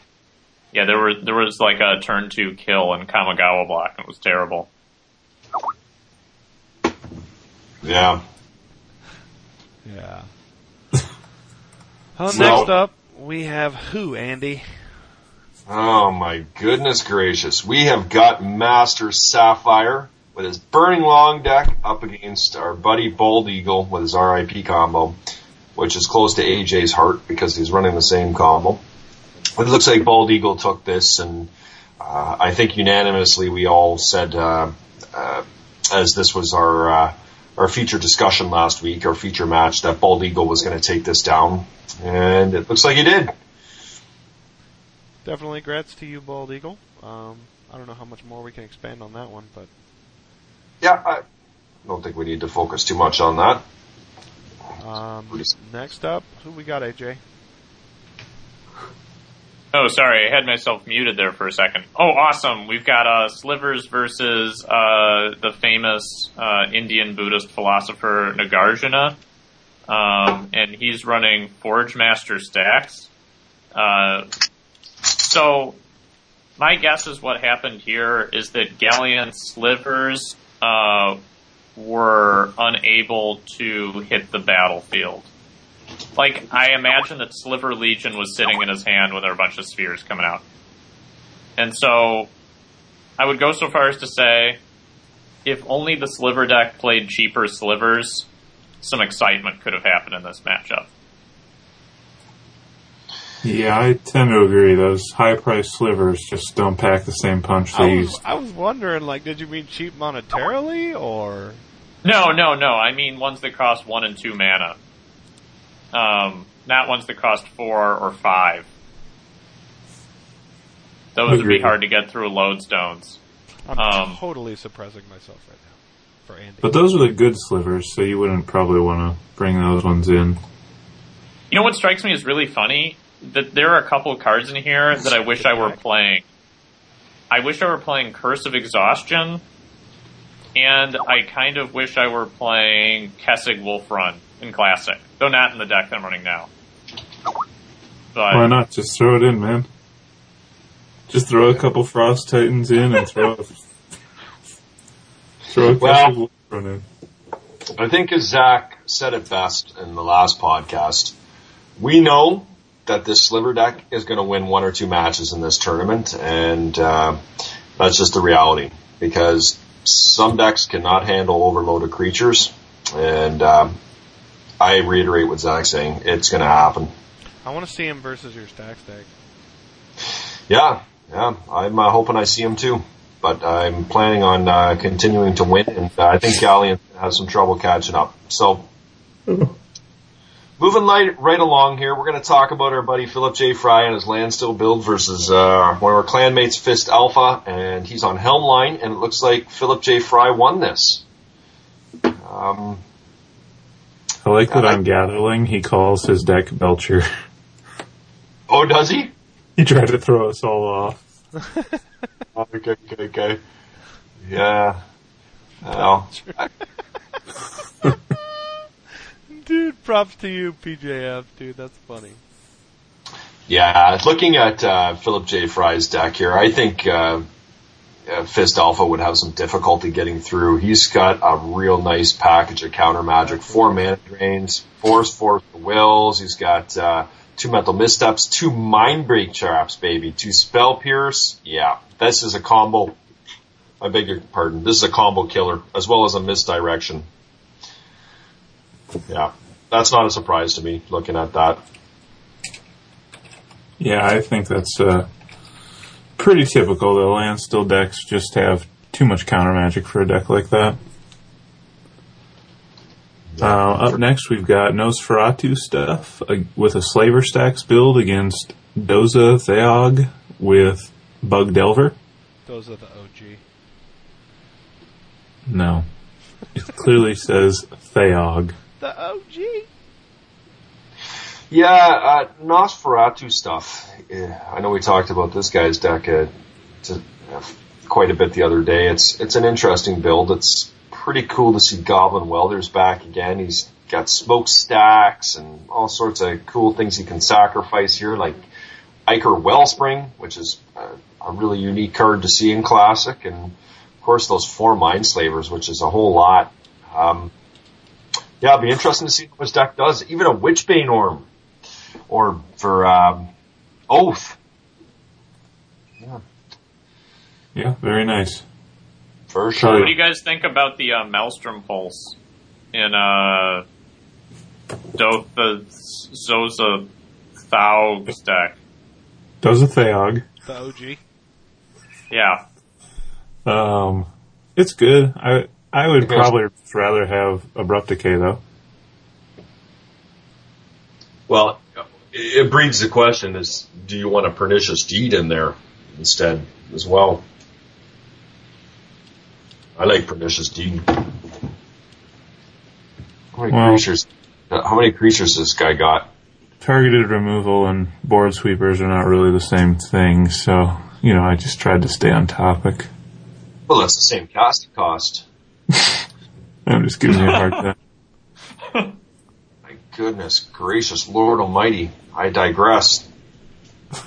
yeah, there were there was like a turn two kill in Kamigawa block. and It was terrible. Yeah. Yeah. well, Well- next up we have who, Andy? Oh my goodness gracious. We have got Master Sapphire with his Burning Long deck up against our buddy Bald Eagle with his RIP combo, which is close to AJ's heart because he's running the same combo. It looks like Bald Eagle took this and uh, I think unanimously we all said, uh, uh, as this was our, uh, our feature discussion last week, our feature match, that Bald Eagle was going to take this down. And it looks like he did. Definitely grats to you, Bald Eagle. Um, I don't know how much more we can expand on that one, but Yeah, I don't think we need to focus too much on that. um, next up, who we got, AJ? Oh, sorry, I had myself muted there for a second. Oh, awesome! We've got uh, Slivers versus uh, the famous uh, Indian Buddhist philosopher Nagarjuna, um, and he's running Forge Master stacks. So, my guess is what happened here is that Galleon Slivers uh, were unable to hit the battlefield. Like, I imagine that Sliver Legion was sitting in his hand when there were a bunch of spheres coming out. And so, I would go so far as to say, if only the Sliver deck played cheaper Slivers, some excitement could have happened in this matchup. Yeah, I tend to agree. Those high priced slivers just don't pack the same punch I was, used. I was wondering, like, did you mean cheap monetarily, or No, no, no. I mean ones that cost one and two mana. Um, not ones that cost four or five. Those would be hard to get through lodestones. I'm Um, totally suppressing myself right now for Andy. But those are the good slivers, so you wouldn't probably want to bring those ones in. You know what strikes me as really funny? That there are a couple of cards in here that I wish I were playing. I wish I were playing Curse of Exhaustion, and I kind of wish I were playing Kessig Wolf Run in Classic, though not in the deck that I'm running now. But Why not? Just throw it in, man. Just throw a couple Frost Titans in and throw throw a Well- couple run in. I think as Zach said it best in the last podcast, we know that this sliver deck is going to win one or two matches in this tournament, and uh, that's just the reality because some decks cannot handle overloaded creatures, and um, I reiterate what Zach's saying. It's going to happen. I want to see him versus your stack stack. Yeah, yeah. I'm uh, hoping I see him too, but I'm planning on uh, continuing to win, and uh, I think Galleon has some trouble catching up. So, moving light, right along here, we're going to talk about our buddy Philip J. Fry and his Landstill build versus uh, one of our clanmates, Fist Alpha, and he's on Helm line, and it looks like Philip J. Fry won this. Um, I like that I- on Gatherling he calls his deck Belcher. oh, does he? he tried to throw us all off. Okay, okay, okay. Yeah. Well, Dude, props to you, PJF, dude. That's funny. Yeah, looking at uh, Philip J. Fry's deck here, I think uh, uh, Fist Alpha would have some difficulty getting through. He's got a real nice package of counter magic, four mana drains, force, force wills. He's got uh, two mental missteps, two mind break traps, baby, two spell pierce. Yeah, this is a combo. I beg your pardon. This is a combo killer as well as a misdirection. Yeah, that's not a surprise to me looking at that. Yeah, I think that's uh, pretty typical. The land still decks just have too much counter magic for a deck like that. Uh, up next, we've got Nosferatu stuff uh, with a Slaver Stacks build against Doza Theog with Bug Delver. Those are the OG. No. It clearly says Theog. The OG. Yeah, uh, Nosferatu stuff. Yeah, I know we talked about this guy's deck uh, to, uh, quite a bit the other day. It's it's an interesting build. It's pretty cool to see Goblin Welders back again. He's got smoke stacks and all sorts of cool things he can sacrifice here, like Ichor Wellspring, which is a, a really unique card to see in Classic, and of course those four Mindslavers, which is a whole lot. Um, yeah, it'll be interesting to see what his deck does. Even a Witchbane Orb, or for um, Oath. Yeah, Yeah, very nice. for What do you guys think about the uh, Maelstrom Pulse in uh, Doth the Zoza Thau deck? Doza Theog. The OG. Yeah. Um, it's good. I I would Okay. probably rather have Abrupt Decay though. Well, it breeds the question: Is do you want a pernicious deed in there instead as well? I like pernicious deed. How many Well- creatures? uh, How many creatures this guy got? Targeted removal and board sweepers are not really the same thing, so you know I just tried to stay on topic. Well, that's the same casting cost. I'm just giving you a hard time. My goodness gracious, Lord Almighty! I digress.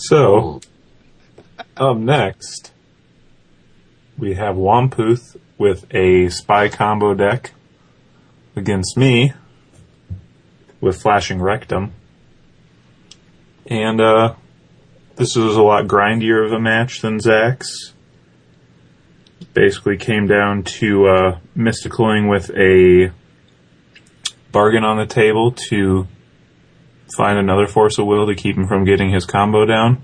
So, up next, we have Wamputh with a spy combo deck against me with Flashing Rectum. And, uh, this was a lot grindier of a match than Zach's. Basically came down to, uh, mysticaling with a bargain on the table to find another force of will to keep him from getting his combo down.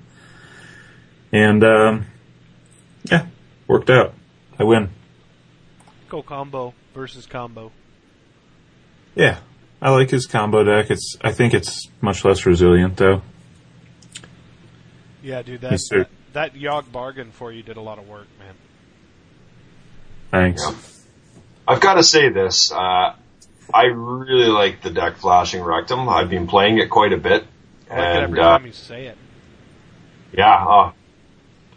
And um, yeah, worked out. I win. Go combo versus combo. Yeah, I like his combo deck. It's I think it's much less resilient though. Yeah, dude, that, Yes, that that Yogg bargain for you did a lot of work, man. Thanks. Yeah. I've got to say this. Uh, I really like the deck Flashing Rectum. I've been playing it quite a bit, I like it and every uh, time you say it. Yeah, uh,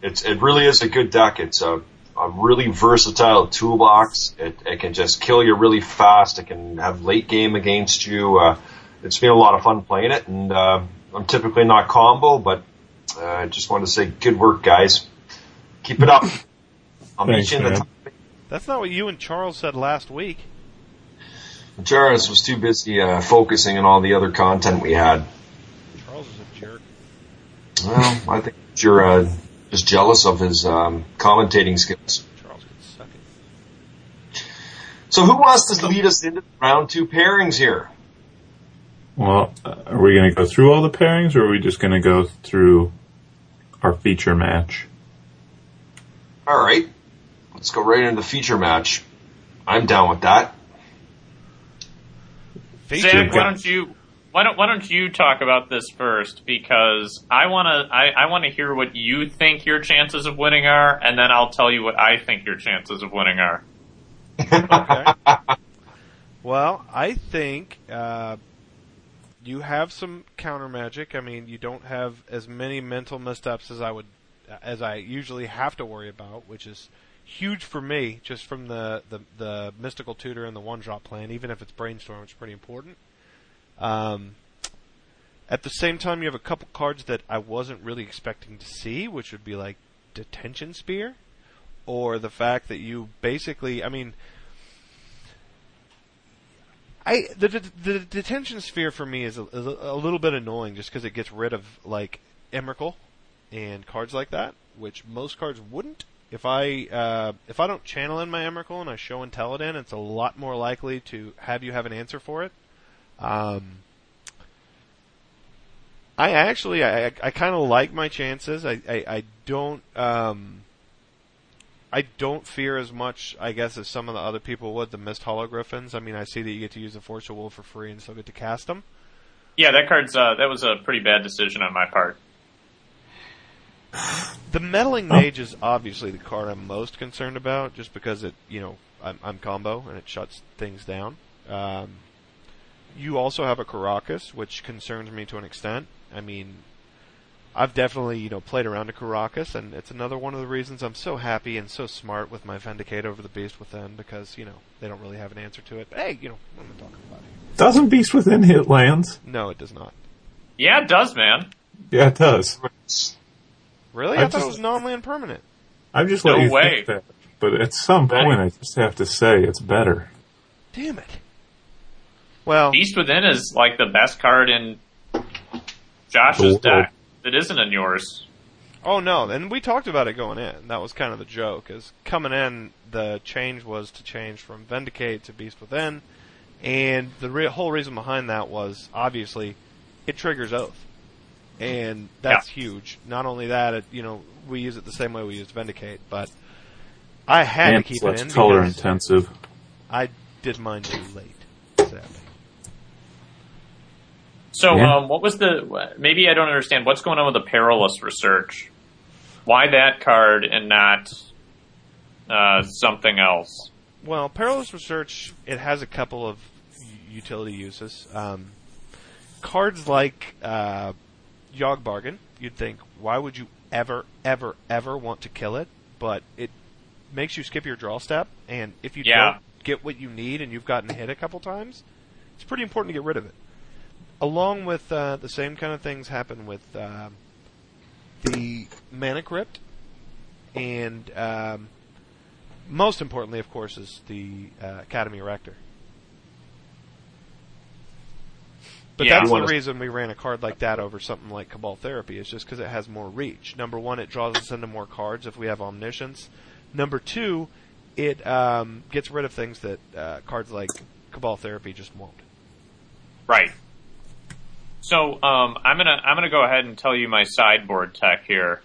it's it really is a good deck. It's a, a really versatile toolbox. It, it can just kill you really fast. It can have late game against you. Uh, it's been a lot of fun playing it, and uh, I'm typically not combo, but uh, I just wanted to say good work, guys. Keep it up. I'll meet you in the man. top. That's not what you and Charles said last week. Charles was too busy uh, focusing on all the other content we had. Charles is a jerk. Well, I think you're uh, just jealous of his um, commentating skills. Charles can suck it. So who wants to lead us into round two pairings here? Well, uh, are we going to go through all the pairings, or are we just going to go through our feature match? All right, let's go right into the feature match. I'm down with that. Feature. Zach, why don't you why don't why don't you talk about this first because I wanna I, I wanna hear what you think your chances of winning are, and then I'll tell you what I think your chances of winning are. Okay. well, I think uh, you have some counter magic. I mean, you don't have as many mental missteps as I would, as I usually have to worry about, which is huge for me. Just from the the, the mystical tutor and the one drop plan, even if it's brainstorm, it's pretty important. Um, at the same time, you have a couple cards that I wasn't really expecting to see, which would be like detention sphere, or the fact that you basically, I mean. I the, the the detention sphere for me is a, is a, little bit annoying just because it gets rid of like Emrakul and cards like that, which most cards wouldn't. If I uh, if I don't channel in my Emrakul and I show and tell it in, it's a lot more likely to have you have an answer for it. Um, I actually I I kind of like my chances. I I, I don't um, I don't fear as much, I guess, as some of the other people would. The Misthollow Griffins. I mean, I see that you get to use the Force of Will for free and still get to cast them. Yeah, that card's uh, that was a pretty bad decision on my part. The meddling mage is obviously the card I'm most concerned about, just because it, you know, I'm, I'm combo and it shuts things down. Um, you also have a Karakas, which concerns me to an extent. I mean, I've definitely, you know, played around a Karakas, and it's another one of the reasons I'm so happy and so smart with my Vindicate over the Beast Within, because, you know, they don't really have an answer to it. But hey, you know, what am I talking about here? Doesn't Beast Within hit lands? No, it does not. Yeah, it does, man. Yeah, it does. Really? I I, thought it was non-land permanent. I'm just No letting you way. think that. But at some point, I just have to say it's better. Damn it. Well, Beast Within is like the best card in Josh's deck that isn't in yours. Oh no, and we talked about it going in. That was kind of the joke. Is coming in, the change was to change from Vindicate to Beast Within, and the re- whole reason behind that was obviously it triggers Oath, and that's huge. Not only that, it, you know, we use it the same way we used Vindicate, but I had and to keep it's it less in color intensive. I did mine too late. Sadly. So, Yeah. um, what was the? Maybe I don't understand what's going on with the perilous research. Why that card and not uh, something else? Well, Perilous Research, it has a couple of utility uses. Um, cards like uh, Yogg Bargain, you'd think, why would you ever, ever, ever want to kill it? But it makes you skip your draw step, and if you Yeah. don't get what you need and you've gotten hit a couple times, it's pretty important to get rid of it. Along with uh, the same kind of things happen with um the Mana Crypt, and um, most importantly, of course, is the uh, Academy Rector. But Yeah. that's the reason we ran a card like that over something like Cabal Therapy, is just because it has more reach. Number one, it draws us into more cards if we have Omniscience. Number two, it um, gets rid of things that uh, cards like Cabal Therapy just won't. Right. So um, I'm gonna I'm gonna go ahead and tell you my sideboard tech here.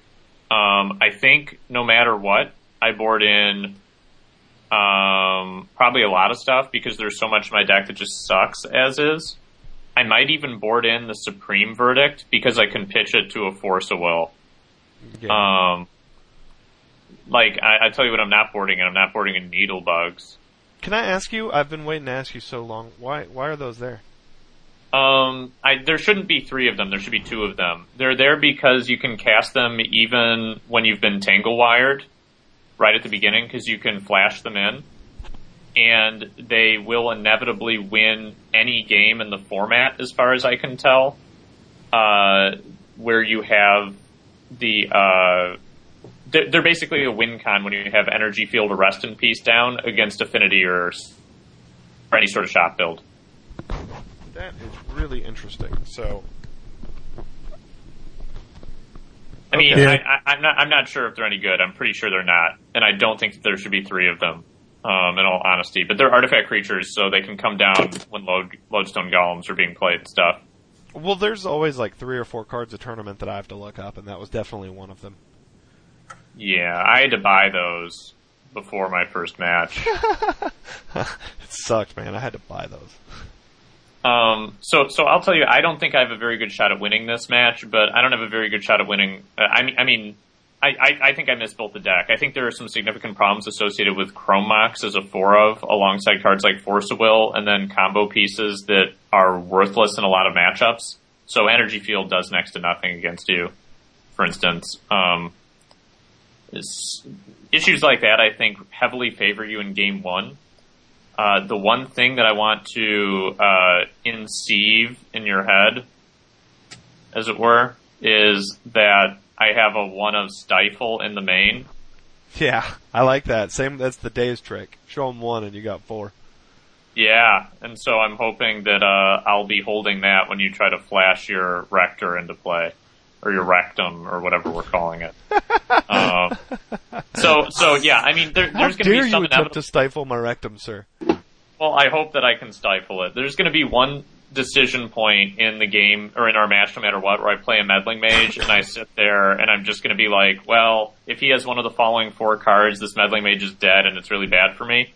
Um, I think no matter what, I board in um, probably a lot of stuff because there's so much in my deck that just sucks as is. I might even board in the Supreme Verdict because I can pitch it to a Force of Will. Um, like I, I tell you what, I'm not boarding in. I'm not boarding in Needle Bugs. Can I ask you? I've been waiting to ask you so long. Why? Why are those there? Um, I, there shouldn't be three of them. There should be two of them. They're there because you can cast them even when you've been tangle wired, right at the beginning, because you can flash them in, and they will inevitably win any game in the format, as far as I can tell. Uh, where you have the uh, they're, they're basically a win con when you have energy field or rest in peace down against affinity or, or any sort of shot build. That is really interesting. So, I mean, Okay. I, I, I'm not. I'm not sure if they're any good. I'm pretty sure they're not, and I don't think that there should be three of them. Um, in all honesty, but they're artifact creatures, so they can come down when load, lodestone golems are being played and stuff. well, there's always like three or four cards a tournament that I have to look up, and that was definitely one of them. Yeah, I had to buy those before my first match. it sucked, man. I had to buy those. Um, so, so I'll tell you, I don't think I have a very good shot at winning this match, but I don't have a very good shot at winning. Uh, I mean, I mean, I, I, think I misbuilt the deck. I think there are some significant problems associated with Chrome Mox as a four of, alongside cards like Force of Will, and then combo pieces that are worthless in a lot of matchups. So Energy Field does next to nothing against you, for instance. Um, issues like that, I think, heavily favor you in game one. Uh, the one thing that I want to uh, in your head, as it were, is that I have a one of stifle in the main. Yeah, I like that. Same. That's the day's trick. Show them one, and you got four. Yeah, and so I'm hoping that uh, I'll be holding that when you try to flash your rector into play, or your rectum, or whatever we're calling it. uh, so, so yeah, I mean, there, there's going to dare be you some attempt to stifle my rectum, sir? Well, I hope that I can stifle it. There's going to be one decision point in the game or in our match, no matter what, where I play a meddling mage and I sit there and I'm just going to be like, well, if he has one of the following four cards, this meddling mage is dead and it's really bad for me.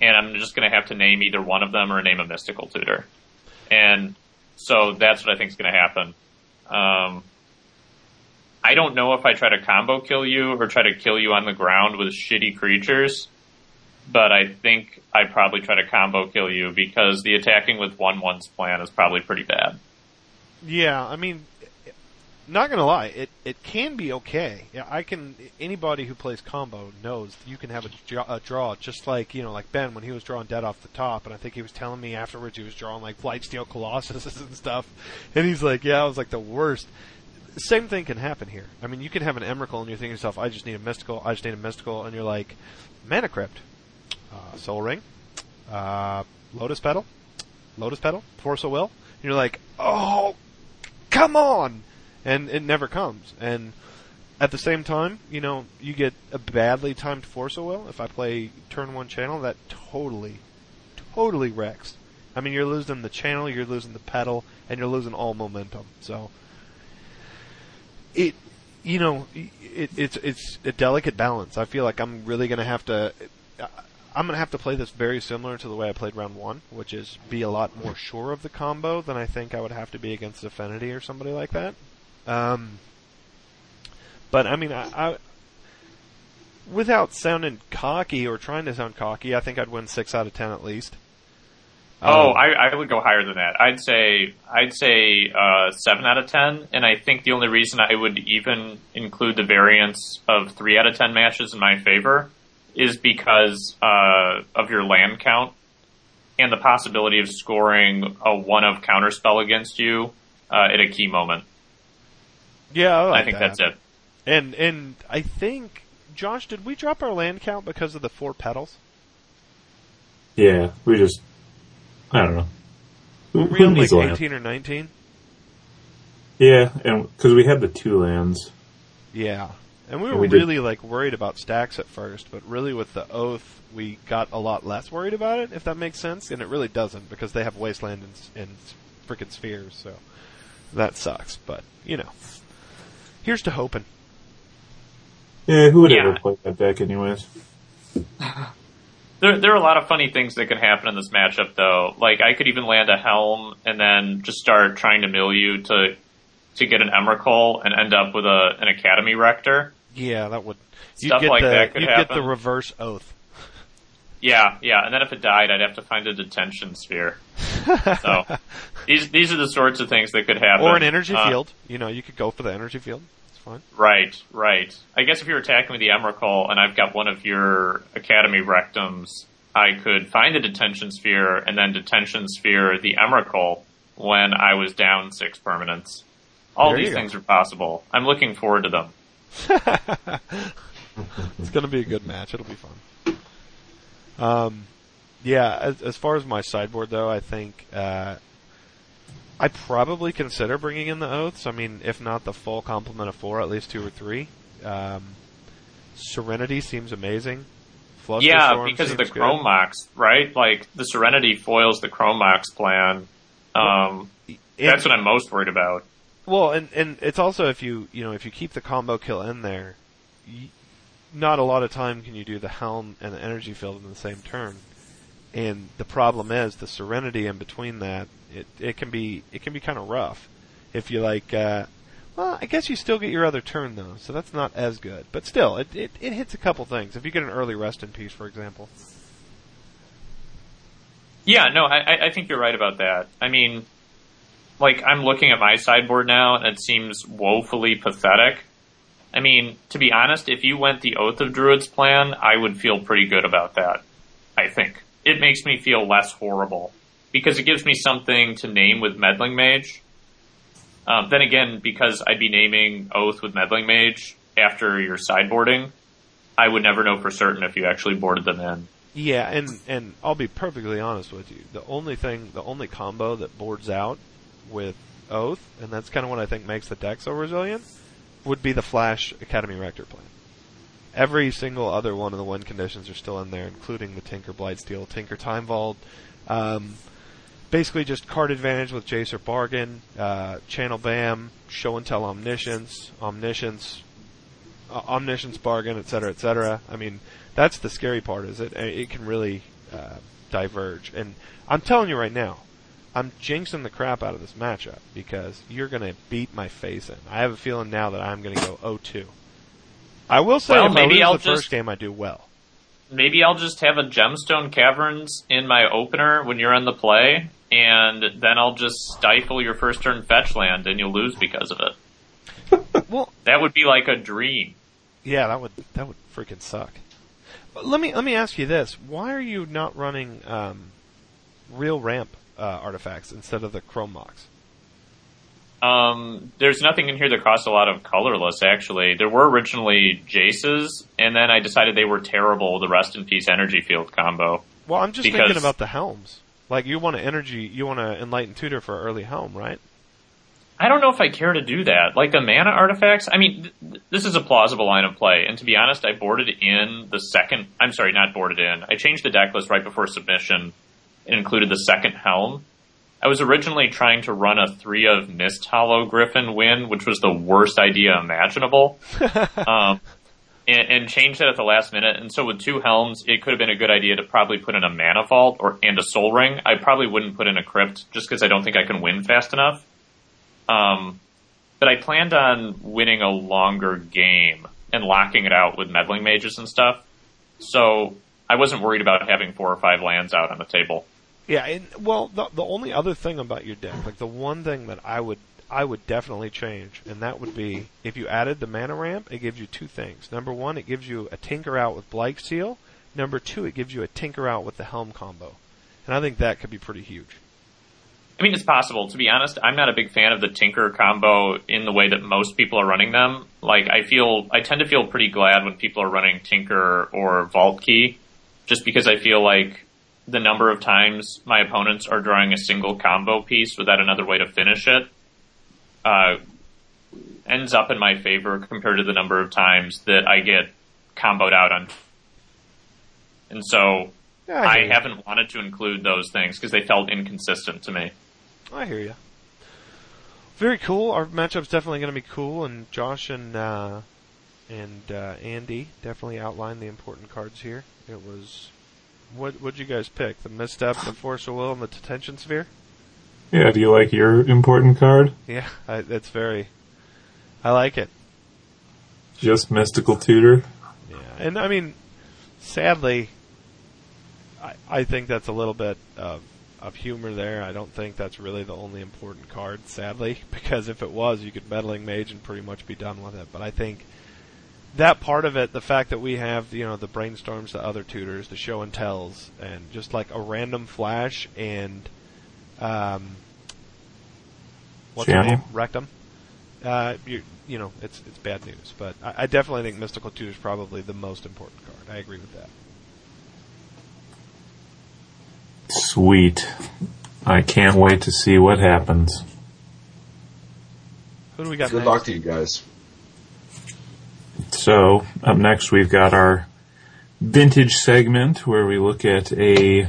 And I'm just going to have to name either one of them or name a mystical tutor. And so that's what I think is going to happen. Um, I don't know if I try to combo kill you or try to kill you on the ground with shitty creatures but I think I probably try to combo kill you because the attacking with one one's plan is probably pretty bad. Yeah, I mean, not gonna lie, it it can be okay. Yeah, I can. Anybody who plays combo knows you can have a, draw, a draw just like you know, like Ben when he was drawing dead off the top, and I think he was telling me afterwards he was drawing like Blightsteel Colossus and stuff, and he's like, yeah, I was like the worst. Same thing can happen here. I mean, you can have an Emrakul and you're thinking to yourself, I just need a mystical, I just need a mystical, and you're like, Mana Crypt, uh, Sol Ring, uh, Lotus Petal, Lotus Petal, Force of Will. You're like, oh, come on! And it never comes. And at the same time, you know, you get a badly timed Force of Will. If I play turn one channel, that totally, totally wrecks. I mean, you're losing the channel, you're losing the petal, and you're losing all momentum. So, it, you know, it, it's it's a delicate balance. I feel like I'm really to have to. I'm going to have to play this very similar to the way I played round one, which is be a lot more sure of the combo than I think I would have to be against Affinity or somebody like that. Um, but I mean, I, I, without sounding cocky or trying to sound cocky, I think I'd win six out of ten at least. Oh, Um, I, I would go higher than that. I'd say I'd say uh, seven out of ten, and I think the only reason I would even include the variance of three out of ten matches in my favor is because uh, of your land count and the possibility of scoring a one of counterspell against you uh, at a key moment. yeah, I, like I think that. that's it. And and I think Josh, did we drop our land count because of the four petals? Yeah, we just, I don't know. Who, Were we on like eighteen or nineteen? Yeah, and because we had the two lands. Yeah. And we were We did- really like worried about Stax at first, but really with the oath, we got a lot less worried about it, if that makes sense. And it really doesn't because they have wasteland and, s- and freaking spheres, so that sucks. But you know, here's to hoping. Yeah, who would Yeah. ever play that deck anyways? There, there are a lot of funny things that can happen in this matchup, though. Like I could even land a helm and then just start trying to mill you to to get an Emrakul and end up with a an Academy Rector. Yeah, that would. You'd Stuff get like the, that could you'd get the reverse oath. Yeah, yeah, and then if it died, I'd have to find a detention sphere. So these these are the sorts of things that could happen. Or an energy Uh, field. You know, you could go for the energy field. It's fine. Right, right. I guess if you're attacking with the Emrakul and I've got one of your Academy Rectums, I could find the detention sphere and then detention sphere the Emrakul when I was down six permanents. All There these things are possible. I'm looking forward to them. It's going to be a good match. It'll be fun. Um, yeah. As, as far as my sideboard, though, I think uh, I probably consider bringing in the oaths. I mean, if not the full complement of four, at least two or three. Um, Serenity seems amazing. Fluster yeah, Storm because of the seems good. Chrome Mox, right? Like the Serenity foils the Chrome Mox plan. Um, And- that's what I'm most worried about. Well, and and it's also if you you know if you keep the combo kill in there, y not a lot of time can you do the helm and the energy field in the same turn. And the problem is the serenity in between that. It it can be it can be kind of rough if you like. Uh, well, I guess you still get your other turn though, so that's not as good. But still, it it, it hits a couple things. If you get an early rest in peace, for example. Yeah, no, I- I think you're right about that. I mean, like, I'm looking at my sideboard now, and it seems woefully pathetic. I mean, to be honest, if you went the Oath of Druids plan, I would feel pretty good about that. I think. It makes me feel less horrible. Because it gives me something to name with Meddling Mage. Um, then again, because I'd be naming Oath with Meddling Mage after your sideboarding, I would never know for certain if you actually boarded them in. Yeah, and and I'll be perfectly honest with you. The only thing, the only combo that boards out with Oath, and that's kind of what I think makes the deck so resilient, would be the Flash Academy Rector plan. Every single other one of the win conditions are still in there, including the Tinker Blightsteel, Tinker Time Vault. Um, basically, just card advantage with Jace or Bargain, uh, Channel Bam, Show and Tell Omniscience, Omniscience, uh, Omniscience Bargain, etc., etc. I mean, that's the scary part. Is it? It can really uh, diverge, and I'm telling you right now, I'm jinxing the crap out of this matchup because you're going to beat my face in. I have a feeling now that I'm going to go 0-2. I will say Well, if I maybe lose I'll the first just- game, I do well. Maybe I'll just have a Gemstone Caverns in my opener when you're on the play, and then I'll just stifle your first turn fetch land, and you'll lose because of it. Well, That would be like a dream. yeah, that would that would freaking suck. But let me let me ask you this: Why are you not running um, real ramp uh, artifacts instead of the Chrome Mox? Um, there's nothing in here that costs a lot of colorless, actually. There were originally Jaces, and then I decided they were terrible, the Rest in Peace Energy Field combo. Well, I'm just Because- thinking about the helms. Like you want to energy, you want to enlighten tutor for early helm, right? I don't know if I care to do that. Like the mana artifacts, I mean, th- this is a plausible line of play, and to be honest, I boarded in the second, I'm sorry, not boarded in. I changed the deck list right before submission included the second helm. I was originally trying to run a three of Misthollow Griffin win, which was the worst idea imaginable. um, and, and changed it at the last minute. And so with two helms, it could have been a good idea to probably put in a mana vault or and a sol ring. I probably wouldn't put in a crypt just because I don't think I can win fast enough. Um, but I planned on winning a longer game and locking it out with meddling mages and stuff. So I wasn't worried about having four or five lands out on the table. Yeah, and well, the the only other thing about your deck, like the one thing that I would I would definitely change, and that would be if you added the mana ramp, it gives you two things. Number one, it gives you a Tinker out with Blightsteel. Number two, it gives you a Tinker out with the Helm combo, and I think that could be pretty huge. I mean, it's possible. To be honest, I'm not a big fan of the Tinker combo in the way that most people are running them. Like, I feel, I tend to feel pretty glad when people are running Tinker or Vault Key, just because I feel like the number of times my opponents are drawing a single combo piece without another way to finish it, uh, ends up in my favor compared to the number of times that I get comboed out on. And so, Yeah, I ya. haven't wanted to include those things because they felt inconsistent to me. I hear you. Very cool. Our matchup's definitely going to be cool, and Josh and uh, and uh, Andy definitely outlined the important cards here. It was what what'd you guys pick? The misstep, the force of will, and the detention sphere. Yeah, do you like your important card? Yeah, I, it's very. I like it. Just mystical tutor. Yeah, and I mean, sadly, I I think that's a little bit of of humor there. I don't think that's really the only important card, sadly, because if it was, you could meddling mage and pretty much be done with it. But I think that part of it, the fact that we have you know the brainstorms, the other tutors, the show and tells, and just like a random flash and um, what's her name? Rectum. Uh, you, you know, it's it's bad news, but I, I definitely think Mystical Tutor is probably the most important card. I agree with that. Sweet. I can't wait to see what happens. Who do we got Good next? luck to you guys. So, up next we've got our vintage segment where we look at a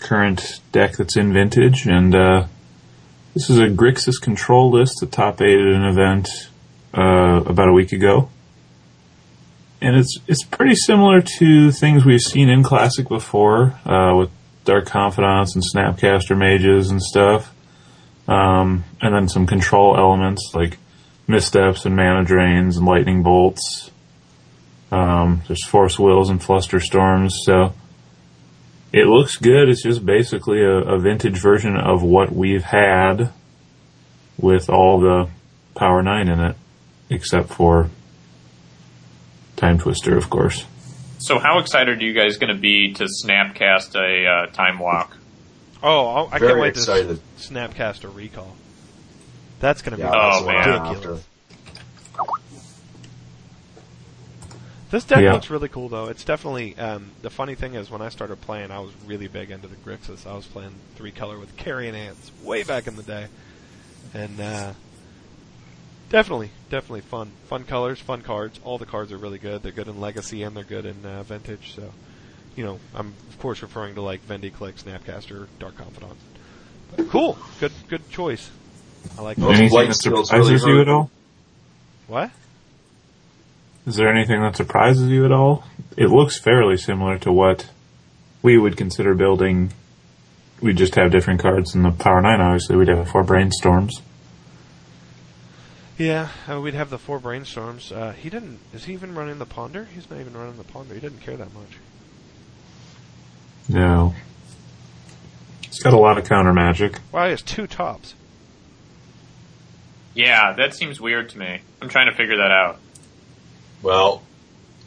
current deck that's in vintage and uh, this is a Grixis control list, the top eight at an event uh, about a week ago. And it's it's pretty similar to things we've seen in Classic before, uh, with Dark Confidants and Snapcaster Mages and stuff. Um, and then some control elements like missteps and mana drains and lightning bolts. Um, there's force wills and fluster storms. So it looks good. It's just basically a, a vintage version of what we've had with all the Power Nine in it, except for Timetwister, of course. So how excited are you guys going to be to snapcast a uh, time walk? Oh, I'll- I Very can't wait excited. to Snapcast a recall. That's going to Yeah, be that's Oh, what ridiculous. This deck Yeah. looks really cool, though. It's definitely um, the funny thing is when I started playing, I was really big into the Grixis. I was playing three color with Carrion Ants way back in the day, and uh, definitely, definitely fun, fun colors, fun cards. All the cards are really good. They're good in Legacy and they're good in uh, Vintage. So, you know, I'm of course referring to like Vendy Click, Snapcaster, Dark Confidant. But cool, good, good choice. I like Those. Anything that surprises really you at all? What? Is there anything that surprises you at all? It looks fairly similar to what we would consider building. We just have different cards in the Power 9, obviously. We'd have four brainstorms. Yeah, uh, we'd have the four brainstorms. Uh, he didn't. Is he even running the ponder? He's not even running the ponder. He didn't care that much. No. It's got a lot of counter magic. Wow, he has two tops. Yeah, that seems weird to me. I'm trying to figure that out. Well,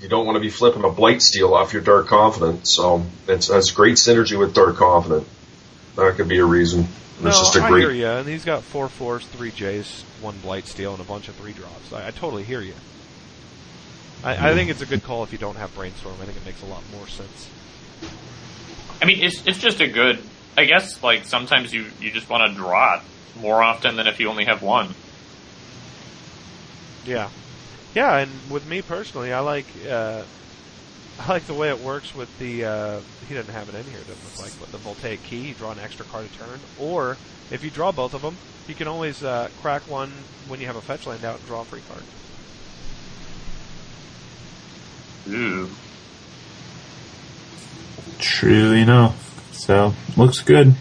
you don't want to be flipping a Blightsteel off your Dark Confidant, so it's has great synergy with Dark Confidant. That could be a reason. And No, it's just a I great. hear you. And he's got four fours, three J's, one Blightsteel, and a bunch of three drops. I, I totally hear you. I, I hmm. think it's a good call if you don't have brainstorm. I think it makes a lot more sense. I mean, it's it's just a good. I guess like sometimes you you just want to draw it more often than if you only have one. Yeah, yeah. And with me personally, I like uh, I like the way it works with the. Uh, he doesn't have it in here. It doesn't look like, but the voltaic key. You draw an extra card a turn, or if you draw both of them, you can always uh, crack one when you have a fetch land out and draw a free card. Ooh. True enough. So, looks good.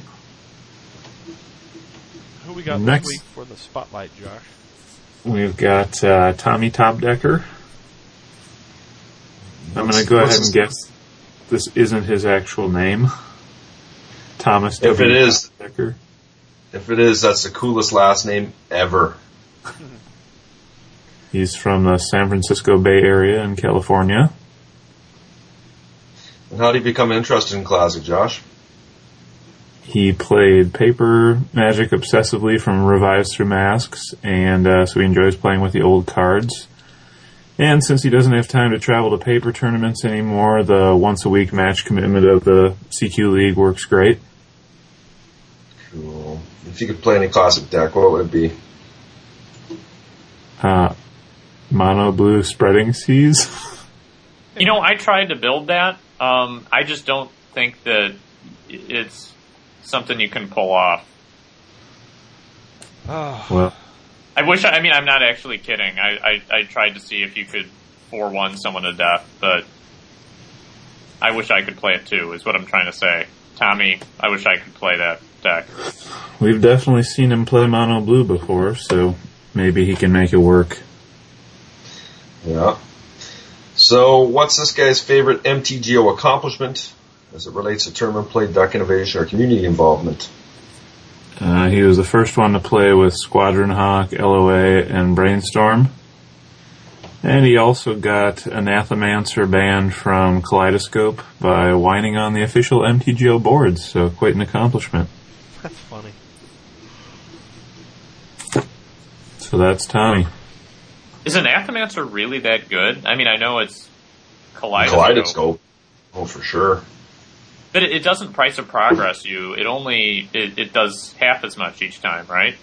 Who we got Next. week for the spotlight, Josh? We've got uh, Tommy Topdecker. I'm going to go ahead and guess this isn't his actual name. Thomas If it is- Topdecker. If it is, that's the coolest last name ever. He's from the San Francisco Bay Area in California. And how did he become interested in Classic, Josh? He played paper magic obsessively from Revised Through Masques, and uh, so he enjoys playing with the old cards. And since he doesn't have time to travel to paper tournaments anymore, the once a week match commitment of the CQ League works great. Cool. If you could play any Classic deck, what would it be? Uh, mono blue spreading seas. You know, I tried to build that. Um, I just don't think that it's something you can pull off. Oh, well, I wish. I, I mean, I'm not actually kidding. I, I I tried to see if you could four one someone to death, but I wish I could play it too. Is what I'm trying to say, Tommy. I wish I could play that deck. we've definitely seen him play mono blue before, so maybe he can make it work. Yeah. So, what's this guy's favorite MTGO accomplishment as it relates to tournament play, duck innovation, or community involvement? Uh, he was the first one to play with Squadron Hawk, LOA, and Brainstorm. And he also got Anathemancer banned from Kaleidoscope by whining on the official MTGO boards, so quite an accomplishment. that's funny. So that's Tommy. Is Anathemancer really that good? I mean, I know it's Kaleidoscope, Kaleidoscope. Oh, for sure. But it, it doesn't price of progress you. It only it, it does half as much each time, right?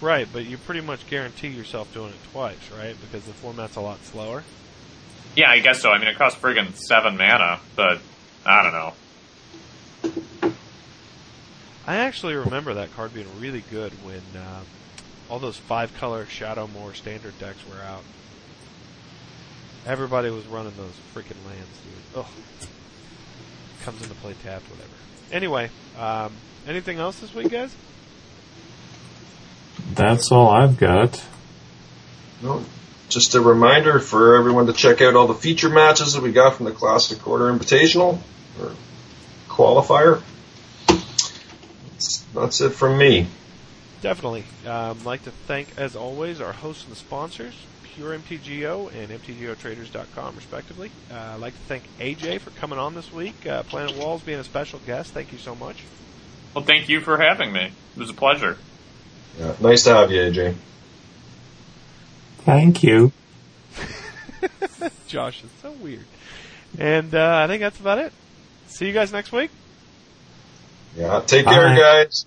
Right, but you pretty much guarantee yourself doing it twice, right? Because the format's a lot slower. Yeah, I guess so. I mean, it costs friggin' seven mana, but I don't know. I actually remember that card being really good when uh, all those five color Shadowmoor standard decks were out. Everybody was running those freaking lands, dude. Ugh. Comes into play tapped, whatever. Anyway, um, anything else this week, guys? That's all I've got. No, just a reminder for everyone to check out all the feature matches that we got from the Classic Quarter Invitational or qualifier. That's, that's it from me. Definitely. Um, like to thank, as always, our hosts and sponsors, Pure MTGO and MTGOtraders.com, respectively. Uh, I'd like to thank AJ for coming on this week. Uh, Planet Walls being a special guest. Thank you so much. Well, thank you for having me. It was a pleasure. Yeah, nice to have you, AJ. Thank you. Josh is so weird. And uh, I think that's about it. See you guys next week. Yeah. Take care, Bye. guys.